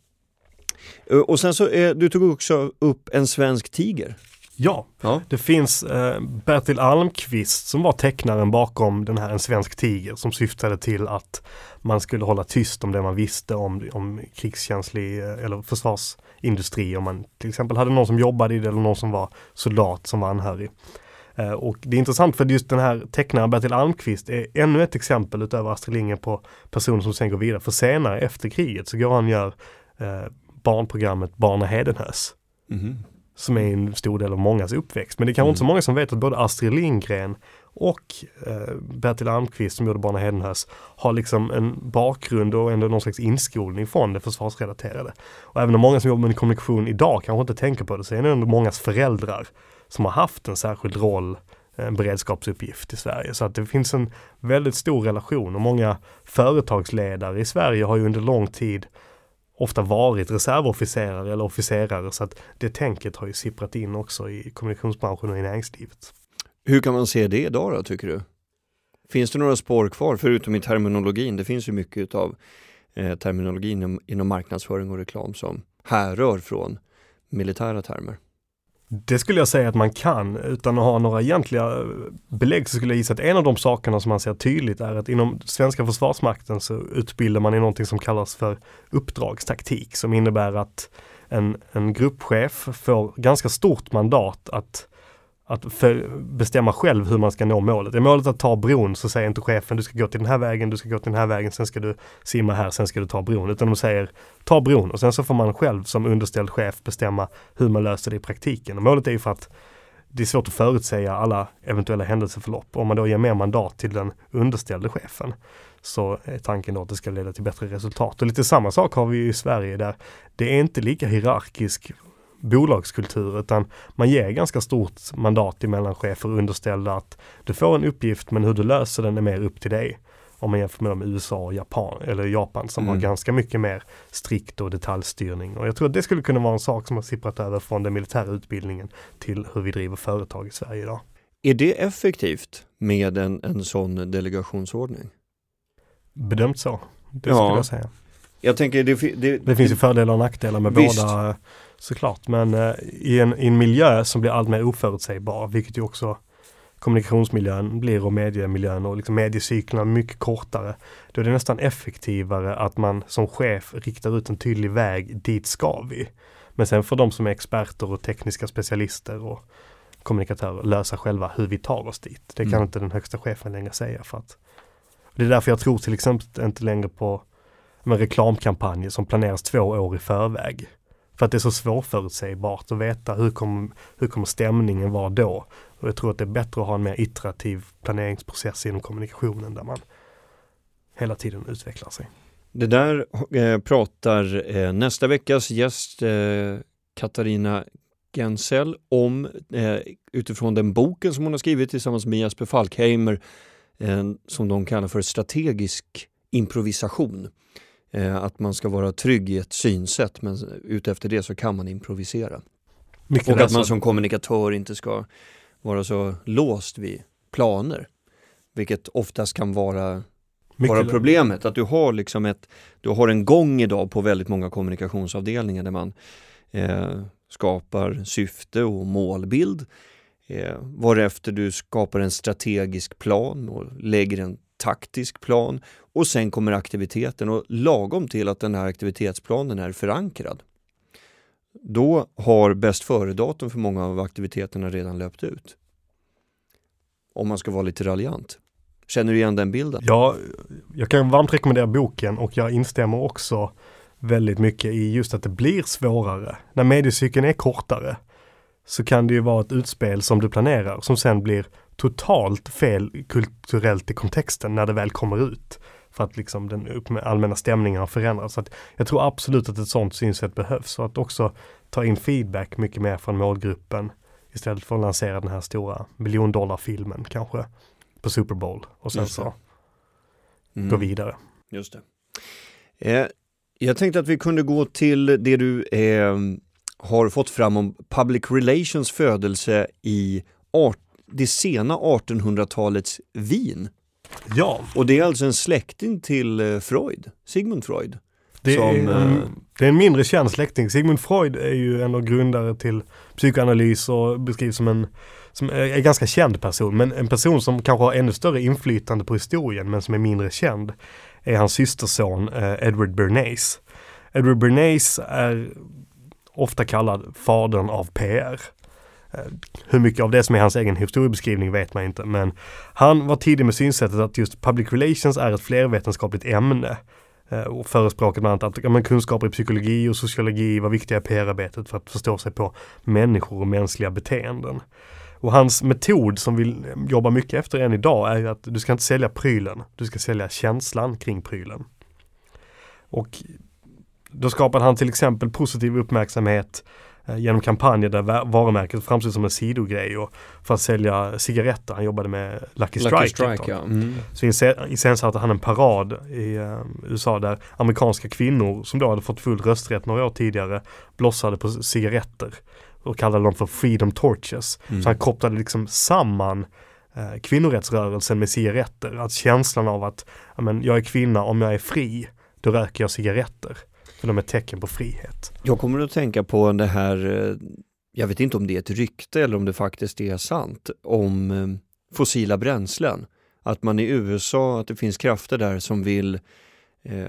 Eh, och sen så, eh, du tog också upp en svensk tiger. Ja, ja. det finns eh, Bertil Almqvist som var tecknaren bakom den här En svensk tiger som syftade till att man skulle hålla tyst om det man visste om, om krigskänslig eh, eller försvarsindustri. Om man till exempel hade någon som jobbade i det eller någon som var soldat som var anhörig. Eh, och det är intressant för just den här tecknaren Bertil Almqvist är ännu ett exempel utöver Astrid Lindgren på personer som sen går vidare. För senare efter kriget så går han och gör eh, barnprogrammet Barna Hedenhös. Mm -hmm som är en stor del av mångas uppväxt. Men det är kanske mm. inte så många som vet att både Astrid Lindgren och eh, Bertil Almqvist som gjorde Barna Hedenhös har liksom en bakgrund och ändå någon slags inskolning från det försvarsrelaterade. Och även om många som jobbar med kommunikation idag kanske inte tänker på det så är det ändå mångas föräldrar som har haft en särskild roll en beredskapsuppgift i Sverige. Så att det finns en väldigt stor relation och många företagsledare i Sverige har ju under lång tid ofta varit reservofficerare eller officerare så att det tänket har ju sipprat in också i kommunikationsbranschen och i näringslivet. Hur kan man se det idag då tycker du? Finns det några spår kvar förutom i terminologin? Det finns ju mycket av eh, terminologin inom, inom marknadsföring och reklam som härrör från militära termer. Det skulle jag säga att man kan utan att ha några egentliga belägg så skulle jag gissa att en av de sakerna som man ser tydligt är att inom svenska försvarsmakten så utbildar man i någonting som kallas för uppdragstaktik som innebär att en, en gruppchef får ganska stort mandat att att för, bestämma själv hur man ska nå målet. Är målet att ta bron så säger inte chefen du ska gå till den här vägen, du ska gå till den här vägen, sen ska du simma här, sen ska du ta bron. Utan de säger ta bron och sen så får man själv som underställd chef bestämma hur man löser det i praktiken. Och målet är ju för att det är svårt att förutsäga alla eventuella händelseförlopp. Om man då ger mer mandat till den underställde chefen så är tanken då att det ska leda till bättre resultat. Och lite samma sak har vi i Sverige där det är inte lika hierarkisk bolagskultur utan man ger ganska stort mandat till mellanchefer underställda att du får en uppgift men hur du löser den är mer upp till dig. Om man jämför med de USA och Japan, eller Japan som Mm. har ganska mycket mer strikt och detaljstyrning. Och jag tror att det skulle kunna vara en sak som har sipprat över från den militära utbildningen till hur vi driver företag i Sverige idag. Är det effektivt med en, en sån delegationsordning? Bedömt så, det Ja. skulle jag säga. Jag tänker det, det, Det finns ju fördelar och nackdelar med Visst. båda såklart. Men eh, i, en, i en miljö som blir allt mer oförutsägbar, vilket ju också kommunikationsmiljön blir och mediemiljön och liksom mediecyklerna mycket kortare. Då är det nästan effektivare att man som chef riktar ut en tydlig väg, dit ska vi. Men sen får de som är experter och tekniska specialister och kommunikatörer lösa själva hur vi tar oss dit. Det kan Mm. inte den högsta chefen längre säga. För att, det är därför jag tror till exempel inte längre på reklamkampanjer som planeras två år i förväg. För att det är så svårförutsägbart att veta hur kommer, hur kommer stämningen vara då. Och jag tror att det är bättre att ha en mer iterativ planeringsprocess inom kommunikationen där man hela tiden utvecklar sig. det där eh, pratar eh, nästa veckas gäst eh, Katarina Gensel om eh, utifrån den boken som hon har skrivit tillsammans med Jesper Falkheimer eh, som de kallar för strategisk improvisation. Eh, att man ska vara trygg i ett synsätt men utefter det så kan man improvisera. Mycket Och att man som kommunikatör inte ska vara så låst vid planer. Vilket oftast kan vara, vara problemet. Att du har liksom ett, du har en gång idag på väldigt många kommunikationsavdelningar där man eh, skapar syfte och målbild. Eh, varefter du skapar en strategisk plan och lägger en taktisk plan och sen kommer aktiviteten och lagom till att den här aktivitetsplanen är förankrad då har bäst före-datum för många av aktiviteterna redan löpt ut. Om man ska vara lite raljant. Känner du igen den bilden? Ja, jag kan varmt rekommendera boken och jag instämmer också väldigt mycket i just att det blir svårare. När mediecykeln är kortare så kan det ju vara ett utspel som du planerar som sen blir totalt fel kulturellt i kontexten när det väl kommer ut. För att liksom den allmänna stämningen har förändrats. Så att jag tror absolut att ett sådant synsätt behövs och att också ta in feedback mycket mer från målgruppen istället för att lansera den här stora miljondollarfilmen kanske på Super Bowl och sen så Mm, gå vidare. Just det. Eh, jag tänkte att vi kunde gå till det du eh, har fått fram om public relations födelse i art, det sena 1800-talets Wien. Ja, Och det är alltså en släkting till eh, Freud, Sigmund Freud. det, Som, är, eh, en, det är en mindre känd släkting. Sigmund Freud är ju en av grundare till psykoanalys och beskrivs som en som är är ganska känd person, men en person som kanske har ännu större inflytande på historien men som är mindre känd är hans systerson eh, Edward Bernays. Edward Bernays är ofta kallad fadern av PR. Eh, hur mycket av det som är hans egen historiebeskrivning vet man inte, men han var tidig med synsättet att just public relations är ett flervetenskapligt ämne. Eh, och förespråkade bland annat att men kunskaper i psykologi och sociologi var viktiga i PR-arbetet för att förstå sig på människor och mänskliga beteenden. Och hans metod som vi jobbar mycket efter än idag är att du ska inte sälja prylen, du ska sälja känslan kring prylen. Och då skapade han till exempel positiv uppmärksamhet genom kampanjer där va- varumärket framstod som en sidogrej och för att sälja cigaretter. Han jobbade med Lucky Strike. Lucky Strike ja. Mm. Så iscen- iscensatte han en parad i eh, USA där amerikanska kvinnor som då hade fått full rösträtt några år tidigare blossade på cigaretter och kallade dem för freedom torches. Mm. Så han kopplade liksom samman eh, kvinnorättsrörelsen med cigaretter. Att känslan av att men, jag är kvinna, om jag är fri, då röker jag cigaretter. För de är tecken på frihet. Jag kommer att tänka på det här, eh, jag vet inte om det är ett rykte eller om det faktiskt är sant, om eh, fossila bränslen. Att man i USA, att det finns krafter där som vill eh,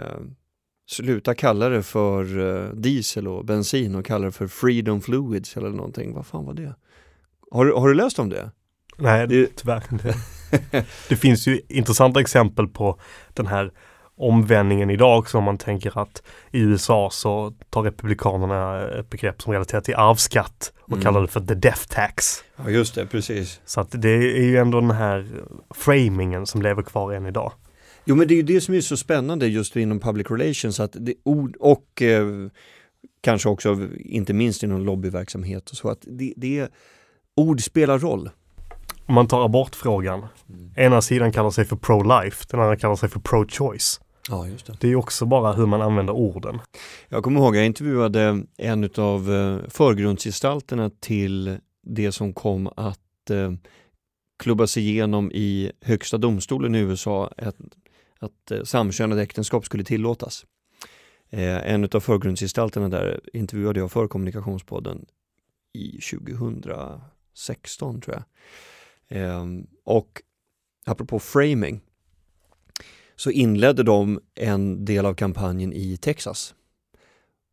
sluta kalla det för eh, diesel och bensin och kalla det för freedom fluids eller någonting. Vad fan var det? Har, har du läst om det? Nej, Det- tyvärr. Det, det finns ju intressanta exempel på den här omvändningen idag också om man tänker att i USA så tar republikanerna ett begrepp som relaterar till arvsskatt och Mm. kallar det för the death tax. Ja just det, precis. Så att det är ju ändå den här framingen som lever kvar än idag. Jo men det är ju det som är så spännande just inom public relations att det ord och eh, kanske också inte minst inom lobbyverksamhet och så att det, det är, ord spelar roll. om man tar abortfrågan. Mm. Ena sidan kallar sig för pro-life, den andra kallar sig för pro-choice. Ja, just det. Det är också bara hur man använder orden. Jag kommer ihåg, jag intervjuade en av eh, förgrundsgestalterna till det som kom att eh, klubbas igenom i högsta domstolen i USA, att, att eh, samkönade äktenskap skulle tillåtas. En av förgrundsgestalterna där intervjuade jag för Kommunikationspodden i 2016 tror jag. Eh, och apropå framing så inledde de en del av kampanjen i Texas.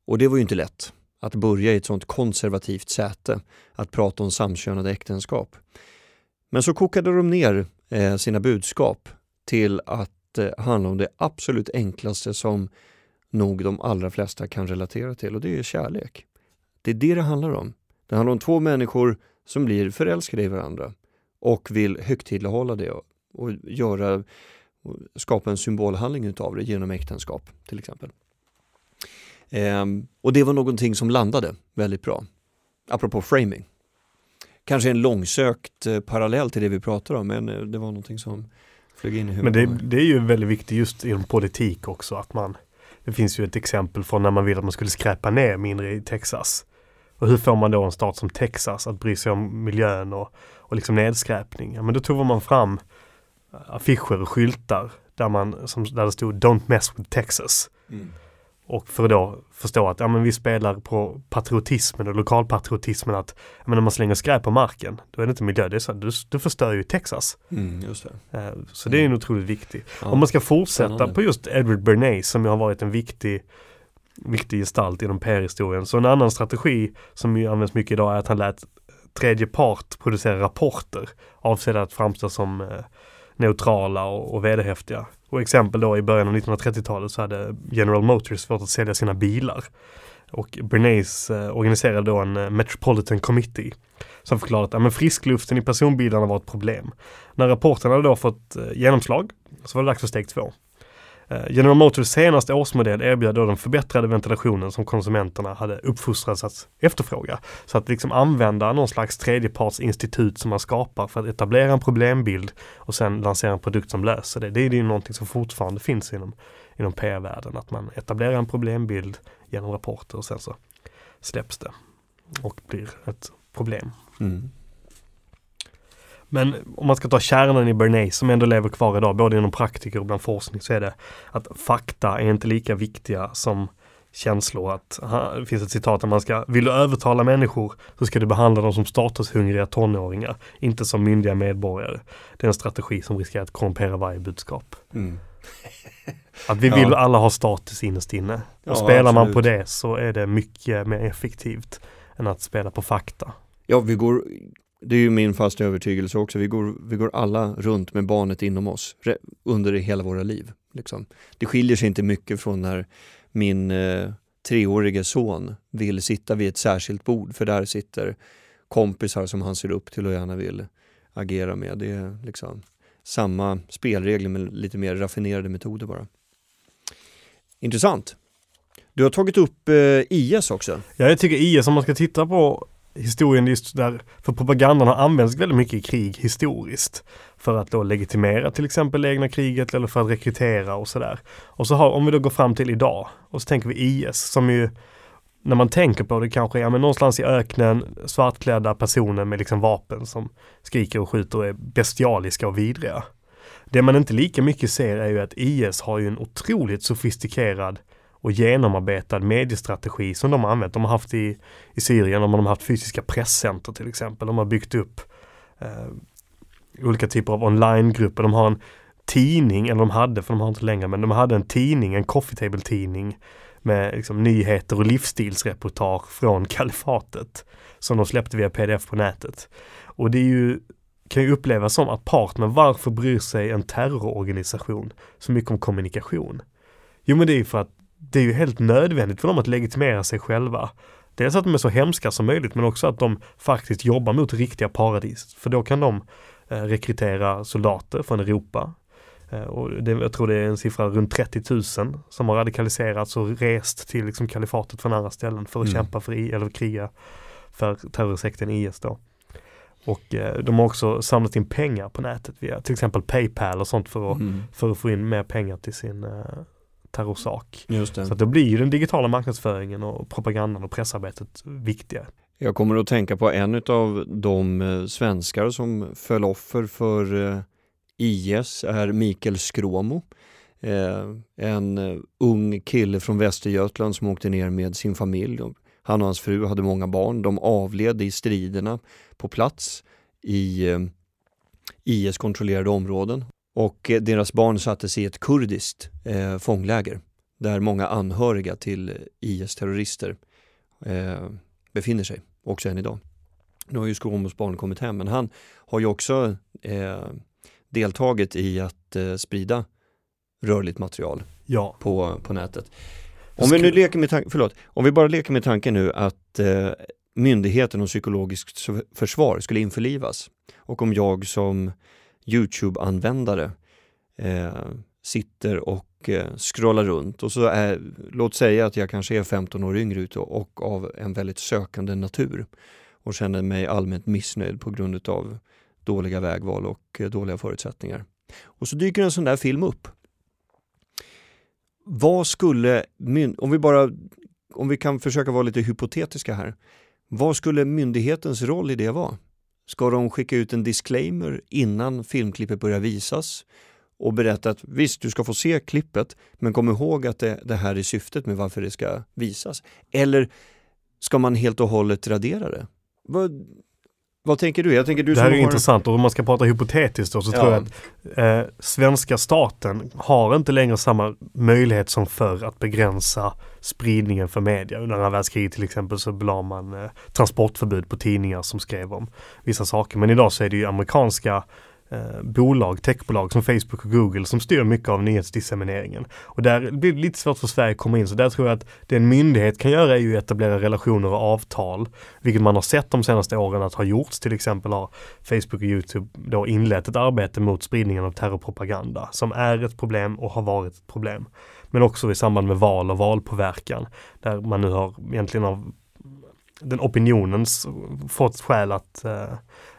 Och det var ju inte lätt att börja i ett sådant konservativt säte att prata om samkönade äktenskap. Men så kokade de ner eh, sina budskap till att eh, handla om det absolut enklaste som nog de allra flesta kan relatera till och det är kärlek. Det är det det handlar om. Det handlar om två människor som blir förälskade i varandra och vill högtidlighålla det och göra och skapa en symbolhandling utav det genom äktenskap till exempel. Ehm, och det var någonting som landade väldigt bra. Apropå framing. Kanske en långsökt eh, parallell till det vi pratar om men eh, det var någonting som flög in i huvudet. Men det, det är ju väldigt viktigt just inom politik också att man Det finns ju ett exempel från när man ville att man skulle skräpa ner mindre i Texas. Och hur får man då en stat som Texas att bry sig om miljön och, och liksom nedskräpning? Ja, men då tog man fram affischer och skyltar där, man, som, där det stod Don't mess with Texas. Mm. Och för att då förstå att ja, men vi spelar på patriotismen och lokalpatriotismen att ja, men när man slänger skräp på marken då är det inte miljö, det är så du, du förstör ju Texas. Mm, just det. Eh, Så det är en otroligt viktigt. Ja. Om man ska fortsätta på just Edward Bernays som ju har varit en viktig viktig gestalt inom PR-historien. Så en annan strategi som ju används mycket idag är att han lät tredje part producera rapporter avsedda att framstå som eh, neutrala och, och vederhäftiga. Och exempel då i början av 1930-talet så hade General Motors svårt att sälja sina bilar. Och Bernays eh, organiserade då en eh, Metropolitan Committee som förklarade att ja, men friskluften i personbilarna var ett problem. När rapporten hade då fått eh, genomslag så var det dags för steg två. Eh, General Motors senaste årsmodell erbjöd då den förbättrade ventilationen som konsumenterna hade uppfostrats att efterfråga. Så att liksom använda någon slags tredjepartsinstitut som man skapar för att etablera en problembild och sen lansera en produkt som löser det. Det är ju någonting som fortfarande finns inom, inom PR-världen, att man etablerar en problembild genom rapporter och sen så släpps det och blir ett problem. Mm. Men om man ska ta kärnan i Bernays som ändå lever kvar idag, både inom praktiker och bland forskning, så är det att fakta är inte lika viktiga som känslor. Att, det finns ett citat där man ska, vill du övertala människor så ska du behandla dem som statushungriga tonåringar, inte som myndiga medborgare. Det är en strategi som riskerar att korrumpera varje budskap. Mm. Att vi Ja. vill alla ha status innerst inne. Och Ja, spelar man på absolut. det så är det mycket mer effektivt än att spela på fakta. Ja, vi går, det är ju min fasta övertygelse också, vi går, vi går alla runt med barnet inom oss under hela våra liv. Liksom. Det skiljer sig inte mycket från när min eh, treårige son vill sitta vid ett särskilt bord, för där sitter kompisar som han ser upp till och gärna vill agera med. Det är liksom samma spelregler med lite mer raffinerade metoder bara. Intressant. Du har tagit upp eh, IS också. Ja, jag tycker IS, om man ska titta på historien just där, för propagandan har använts väldigt mycket i krig historiskt. För att då legitimera till exempel det egna kriget eller för att rekrytera och sådär. Och så har, om vi då går fram till idag och så tänker vi IS som ju när man tänker på det kanske, ja men någonstans i öknen, svartklädda personer med liksom vapen som skriker och skjuter och är bestialiska och vidriga. Det man inte lika mycket ser är ju att IS har ju en otroligt sofistikerad och genomarbetad mediestrategi som de har använt. De har haft i, i Syrien, de har haft fysiska presscenter till exempel. De har byggt upp eh, olika typer av onlinegrupper. De har en tidning, eller de hade, för de har inte längre, men de hade en tidning, en coffee table tidning med liksom, nyheter och livsstilsreportage från kalifatet som de släppte via pdf på nätet. Och det är ju, kan ju upplevas som apart, men varför bryr sig en terrororganisation så mycket om kommunikation? Jo men det är ju för att det är ju helt nödvändigt för dem att legitimera sig själva. Dels att de är så hemska som möjligt men också att de faktiskt jobbar mot riktiga paradis. För då kan de eh, rekrytera soldater från Europa. Eh, och det, jag tror det är en siffra runt 30 000 som har radikaliserats och rest till liksom, kalifatet från andra ställen för att Mm. kämpa för, I- eller kriga för terrorsekten IS då. Och eh, de har också samlat in pengar på nätet via till exempel Paypal och sånt för att, Mm. för att få in mer pengar till sin terrorsak. Just det. Så då blir ju den digitala marknadsföringen och propagandan och pressarbetet viktiga. Jag kommer att tänka på en av de eh, svenskar som föll offer för eh, IS är Mikael Skråmo. Eh, en ung kille från Västergötland som åkte ner med sin familj. Han och hans fru hade många barn. De avled i striderna på plats i IS-kontrollerade områden. Och eh, deras barn sattes i ett kurdiskt eh, fångläger där många anhöriga till IS-terrorister eh, befinner sig, också än idag. Nu har ju Skråmos barn kommit hem, men han har ju också eh, deltagit i att eh, sprida rörligt material Ja, på, på nätet. Om vi nu leker med tanken, förlåt, om vi bara leker med tanken nu att eh, myndigheten och psykologiskt försvar skulle införlivas och om jag som Youtube-användare eh, sitter och eh, scrollar runt och så är, låt säga att jag kanske är 15 år yngre ute och, av en väldigt sökande natur och känner mig allmänt missnöjd på grund av dåliga vägval och eh, dåliga förutsättningar. Och så dyker en sån där film upp vad skulle, om vi bara, om vi kan försöka vara lite hypotetiska här. Vad skulle myndighetens roll i det vara? Ska de skicka ut en disclaimer innan filmklippet börjar visas och berätta att visst, du ska få se klippet, men kom ihåg att det, det här är syftet med varför det ska visas. Eller ska man helt och hållet radera det? Vad, tänker du? Jag tänker du det här är har... intressant och om man ska prata hypotetiskt då så tror jag att eh, svenska staten har inte längre samma möjlighet som förr att begränsa spridningen för media. Under andra världskriget till exempel så belade man eh, transportförbud på tidningar som skrev om vissa saker. Men idag så är det ju amerikanska eh, bolag, techbolag som Facebook och Google som styr mycket av nyhetsdissemineringen. Och där blir det lite svårt för Sverige att komma in. Så där tror jag att det en myndighet kan göra är ju att etablera relationer och avtal. Vilket man har sett de senaste åren att ha gjorts. Till exempel har Facebook och YouTube då inlett ett arbete mot spridningen av terrorpropaganda som är ett problem och har varit ett problem. Men också i samband med val och valpåverkan där man nu har egentligen av den opinionens fått skäl att eh,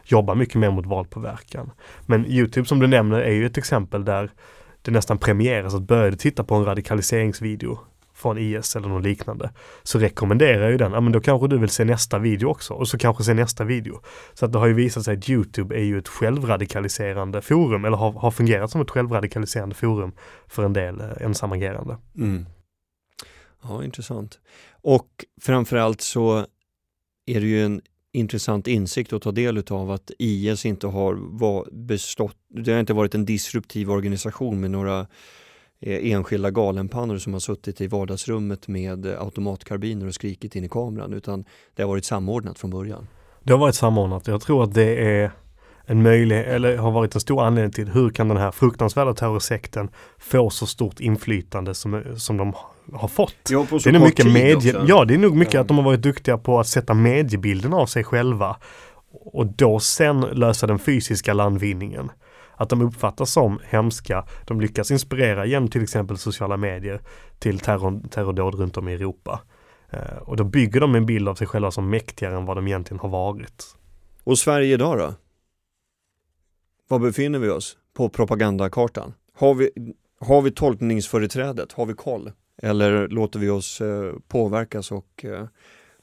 jobba mycket mer mot valpåverkan. Men Youtube som du nämner är ju ett exempel där det nästan premieras att börja titta på en radikaliseringsvideo från IS eller något liknande så rekommenderar ju den, ja men då kanske du vill se nästa video också och så kanske se nästa video. Så att det har ju visat sig att Youtube är ju ett självradikaliserande forum eller har, har fungerat som ett självradikaliserande forum för en del eh, ensamagerande. Mm. Ja, intressant. Och framförallt så är det ju en intressant insikt att ta del av att IS inte har var, bestått, det har inte varit en disruptiv organisation med några eh, enskilda galenpannor som har suttit i vardagsrummet med automatkarbiner och skrikit in i kameran utan det har varit samordnat från början. Det har varit samordnat. Jag tror att det är en möjlighet, eller har varit en stor anledning till hur kan den här fruktansvärda terrorsekten få så stort inflytande som, som de har fått. Ja, Det är nog mycket medie, också. ja det är nog mycket Ja. att de har varit duktiga på att sätta mediebilden av sig själva och då sen lösa den fysiska landvinningen. Att de uppfattas som hemska, de lyckas inspirera genom till exempel sociala medier till terror, terrordåd runt om i Europa. Eh, och då bygger de en bild av sig själva som mäktigare än vad de egentligen har varit. Och Sverige idag då? Var befinner vi oss på propagandakartan? Har vi, har vi tolkningsföreträdet? Har vi koll? Eller låter vi oss eh, påverkas och eh,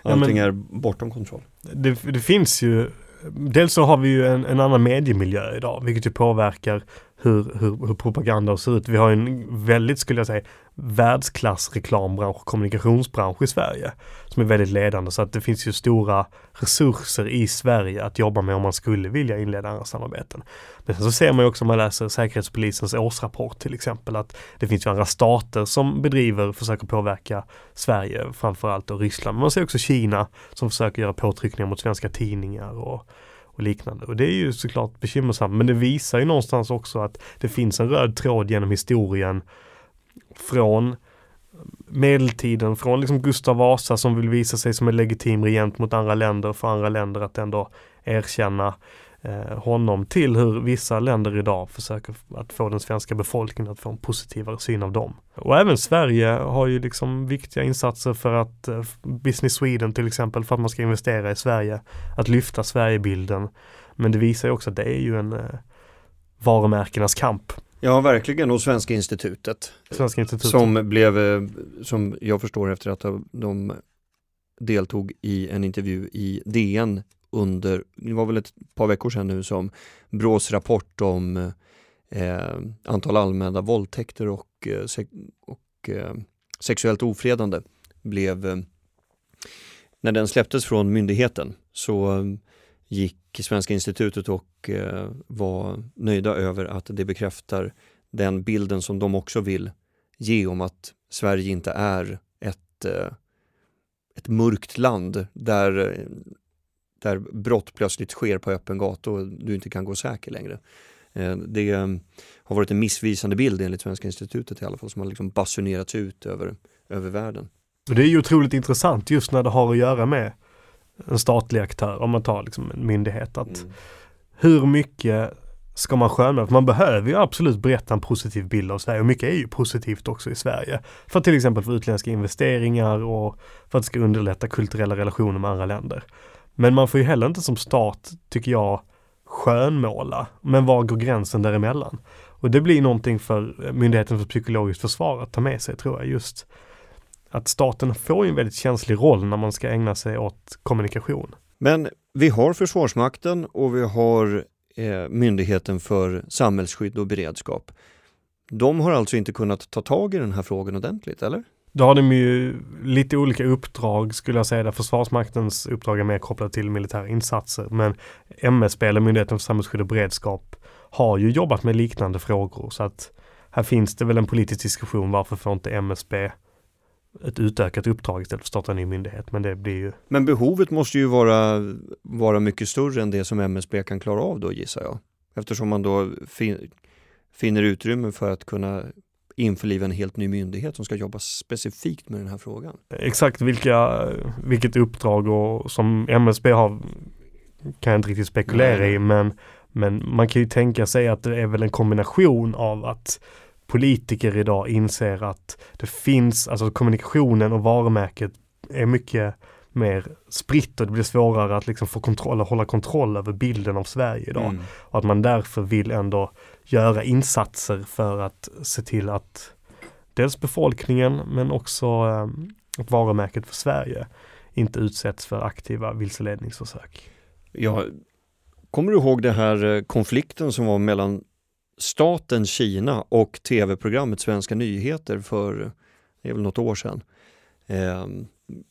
allting men- är bortom kontroll? det, det finns ju Dels så har vi ju en, en annan mediemiljö idag, vilket ju påverkar hur, hur, hur propaganda ser ut. Vi har en väldigt, skulle jag säga, världsklass reklambransch och kommunikationsbransch i Sverige som är väldigt ledande. Så att det finns ju stora resurser i Sverige att jobba med om man skulle vilja inleda andra samarbeten. Men sen så ser man ju också om man läser Säkerhetspolisens årsrapport till exempel att det finns ju andra stater som bedriver, försöker påverka Sverige, framförallt och Ryssland. Men man ser också Kina som försöker göra påtryckningar mot svenska tidningar och, och liknande. Och det är ju såklart bekymmersamt men det visar ju någonstans också att det finns en röd tråd genom historien från medeltiden, från liksom Gustav Vasa som vill visa sig som en legitim regent mot andra länder, för andra länder att ändå erkänna eh, honom till hur vissa länder idag försöker att få den svenska befolkningen att få en positivare syn av dem. Och även Sverige har ju liksom viktiga insatser för att eh, Business Sweden till exempel för att man ska investera i Sverige, att lyfta Sverigebilden. Men det visar ju också att det är ju en eh, varumärkenas kamp. Ja, verkligen. Och Svenska institutet. Svenska institutet. Som blev, eh, som jag förstår efter att de deltog i en intervju i DN under, det var väl ett par veckor sedan nu, som Brås rapport om eh, antal anmälda våldtäkter och, eh, och eh, sexuellt ofredande blev, eh, när den släpptes från myndigheten så eh, gick Svenska institutet och eh, var nöjda över att det bekräftar den bilden som de också vill ge om att Sverige inte är ett, eh, ett mörkt land där eh, där brott plötsligt sker på öppen gata och du inte kan gå säker längre. Eh, det har varit en missvisande bild enligt Svenska institutet i alla fall som har liksom basunerats ut över, över världen. Det är ju otroligt intressant just när det har att göra med en statlig aktör, om man tar liksom en myndighet. Att mm. Hur mycket ska man sköna? För man behöver ju absolut berätta en positiv bild av Sverige och mycket är ju positivt också i Sverige. För till exempel för utländska investeringar och för att det ska underlätta kulturella relationer med andra länder. Men man får ju heller inte som stat, tycker jag, skönmåla. Men var går gränsen däremellan? Och det blir någonting för Myndigheten för psykologiskt försvar att ta med sig tror jag. Just att staten får en väldigt känslig roll när man ska ägna sig åt kommunikation. Men vi har Försvarsmakten och vi har eh, Myndigheten för samhällsskydd och beredskap. De har alltså inte kunnat ta tag i den här frågan ordentligt, eller? Då har de ju lite olika uppdrag skulle jag säga där Försvarsmaktens uppdrag är mer kopplat till militära insatser. Men MSB, eller Myndigheten för samhällsskydd och beredskap, har ju jobbat med liknande frågor. Så att här finns det väl en politisk diskussion varför får inte MSB ett utökat uppdrag istället för att starta en ny myndighet. Men det blir ju... Men behovet måste ju vara, vara mycket större än det som MSB kan klara av då gissar jag. Eftersom man då fin finner utrymme för att kunna införliva en helt ny myndighet som ska jobba specifikt med den här frågan. Exakt vilka, vilket uppdrag och som MSB har kan jag inte riktigt spekulera Nej. i men, men man kan ju tänka sig att det är väl en kombination av att politiker idag inser att det finns, alltså kommunikationen och varumärket är mycket mer spritt och det blir svårare att liksom få kontroll, hålla kontroll över bilden av Sverige idag. Mm. Och att man därför vill ändå göra insatser för att se till att dels befolkningen men också ehm, att varumärket för Sverige inte utsätts för aktiva vilseledningsförsök. Ja, kommer du ihåg den här eh, konflikten som var mellan staten Kina och tv-programmet Svenska nyheter för det är väl något år sedan eh,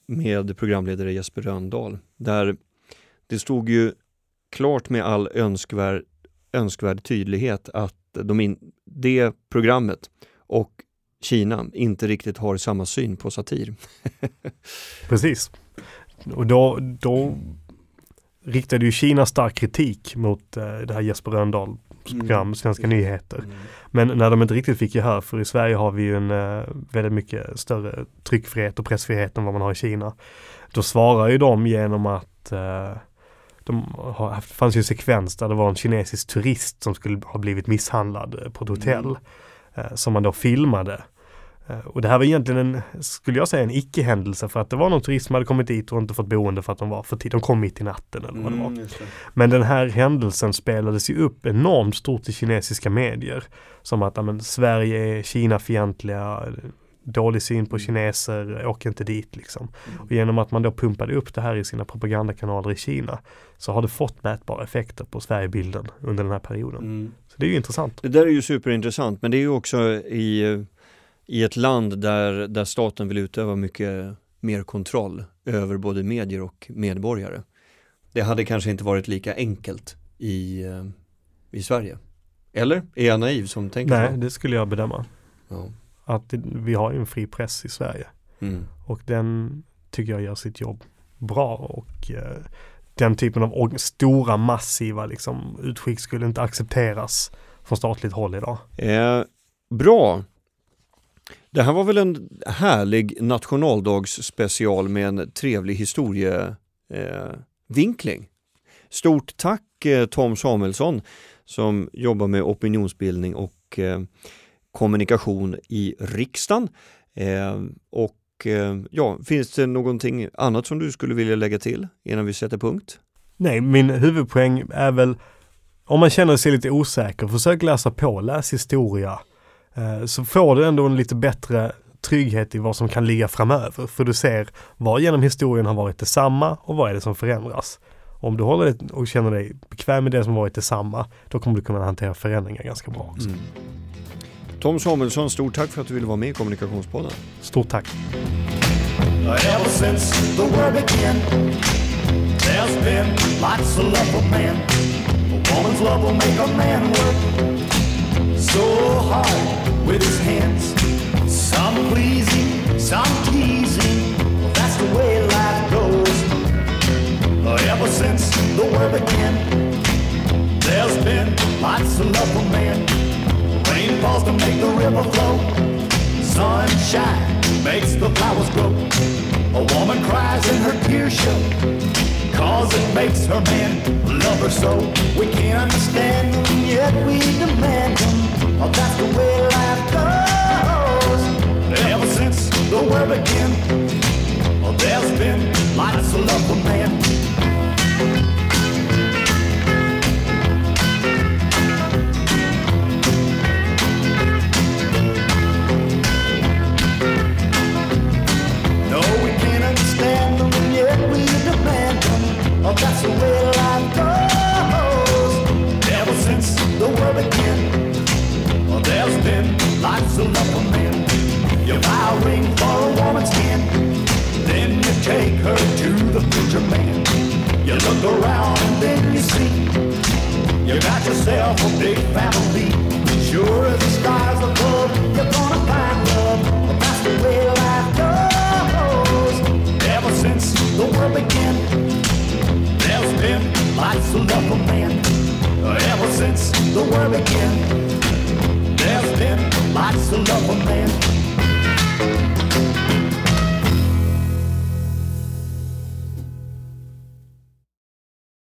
med programledare Jesper Röndahl där det stod ju klart med all önskvärd önskvärd tydlighet att de in, det programmet och Kina inte riktigt har samma syn på satir. Precis. Och då, då riktade ju Kina stark kritik mot eh, det här Jesper Rönndahl program, mm. Svenska nyheter. Mm. Men när de inte riktigt fick gehör, för i Sverige har vi ju en eh, väldigt mycket större tryckfrihet och pressfrihet än vad man har i Kina. Då svarar ju de genom att eh, de har, det fanns ju en sekvens där det var en kinesisk turist som skulle ha blivit misshandlad eh, på ett hotell. Mm. Eh, som man då filmade. Eh, och det här var egentligen en, skulle jag säga, en icke-händelse för att det var någon turist som hade kommit dit och inte fått boende för att de var för tid. De kom mitt i natten eller vad det var. Mm, det. Men den här händelsen spelades ju upp enormt stort i kinesiska medier. Som att amen, Sverige är Kina-fientliga, dålig syn på mm. kineser, åker inte dit liksom. Mm. Och genom att man då pumpade upp det här i sina propagandakanaler i Kina så har det fått mätbara effekter på Sverigebilden under den här perioden. Mm. Så det är ju intressant. Det där är ju superintressant men det är ju också i, i ett land där, där staten vill utöva mycket mer kontroll över både medier och medborgare. Det hade kanske inte varit lika enkelt i, i Sverige. Eller? Är jag naiv som tänker Nej, så? det skulle jag bedöma. Ja att vi har en fri press i Sverige. Mm. Och den tycker jag gör sitt jobb bra och eh, den typen av stora massiva liksom, utskick skulle inte accepteras från statligt håll idag. Eh, bra. Det här var väl en härlig nationaldagsspecial med en trevlig historievinkling. Eh, Stort tack eh, Tom Samuelsson som jobbar med opinionsbildning och eh, kommunikation i riksdagen. Eh, och ja, finns det någonting annat som du skulle vilja lägga till innan vi sätter punkt? Nej, min huvudpoäng är väl om man känner sig lite osäker, försök läsa på, läs historia. Så får du ändå en lite bättre trygghet i vad som kan ligga framöver. För du ser vad genom historien har varit detsamma och vad är det som förändras. Om du håller dig och känner dig bekväm med det som varit detsamma, då kommer du kunna hantera förändringar ganska bra också. Mm. Tom Samuelsson, stort tack för att du ville vara med i Kommunikationspodden. Stort tack. Ever since the world began There's been lots of love for man A woman's love will make a man work So hard with his hands Some pleasing, some teasing well, That's the way life goes Ever since the world began There's been lots of love for man Rain falls to make the river flow. Sunshine makes the flowers grow. A woman cries and her tears show. Cause it makes her man love her so. We can't understand them yet we demand them. Oh, That's the way life goes. Ever since the world began oh, There's been lots of love for man That's the way life goes. Ever since the world began, there's been lots of love for men. You buy a ring for a woman's then you take her to the future man. You look around and then you see you got yourself a big family. Sure as the stars above, you're gonna find love. That's the way life goes. Ever since the world began been lots of love for man ever since the world began. There's been lots of love for man.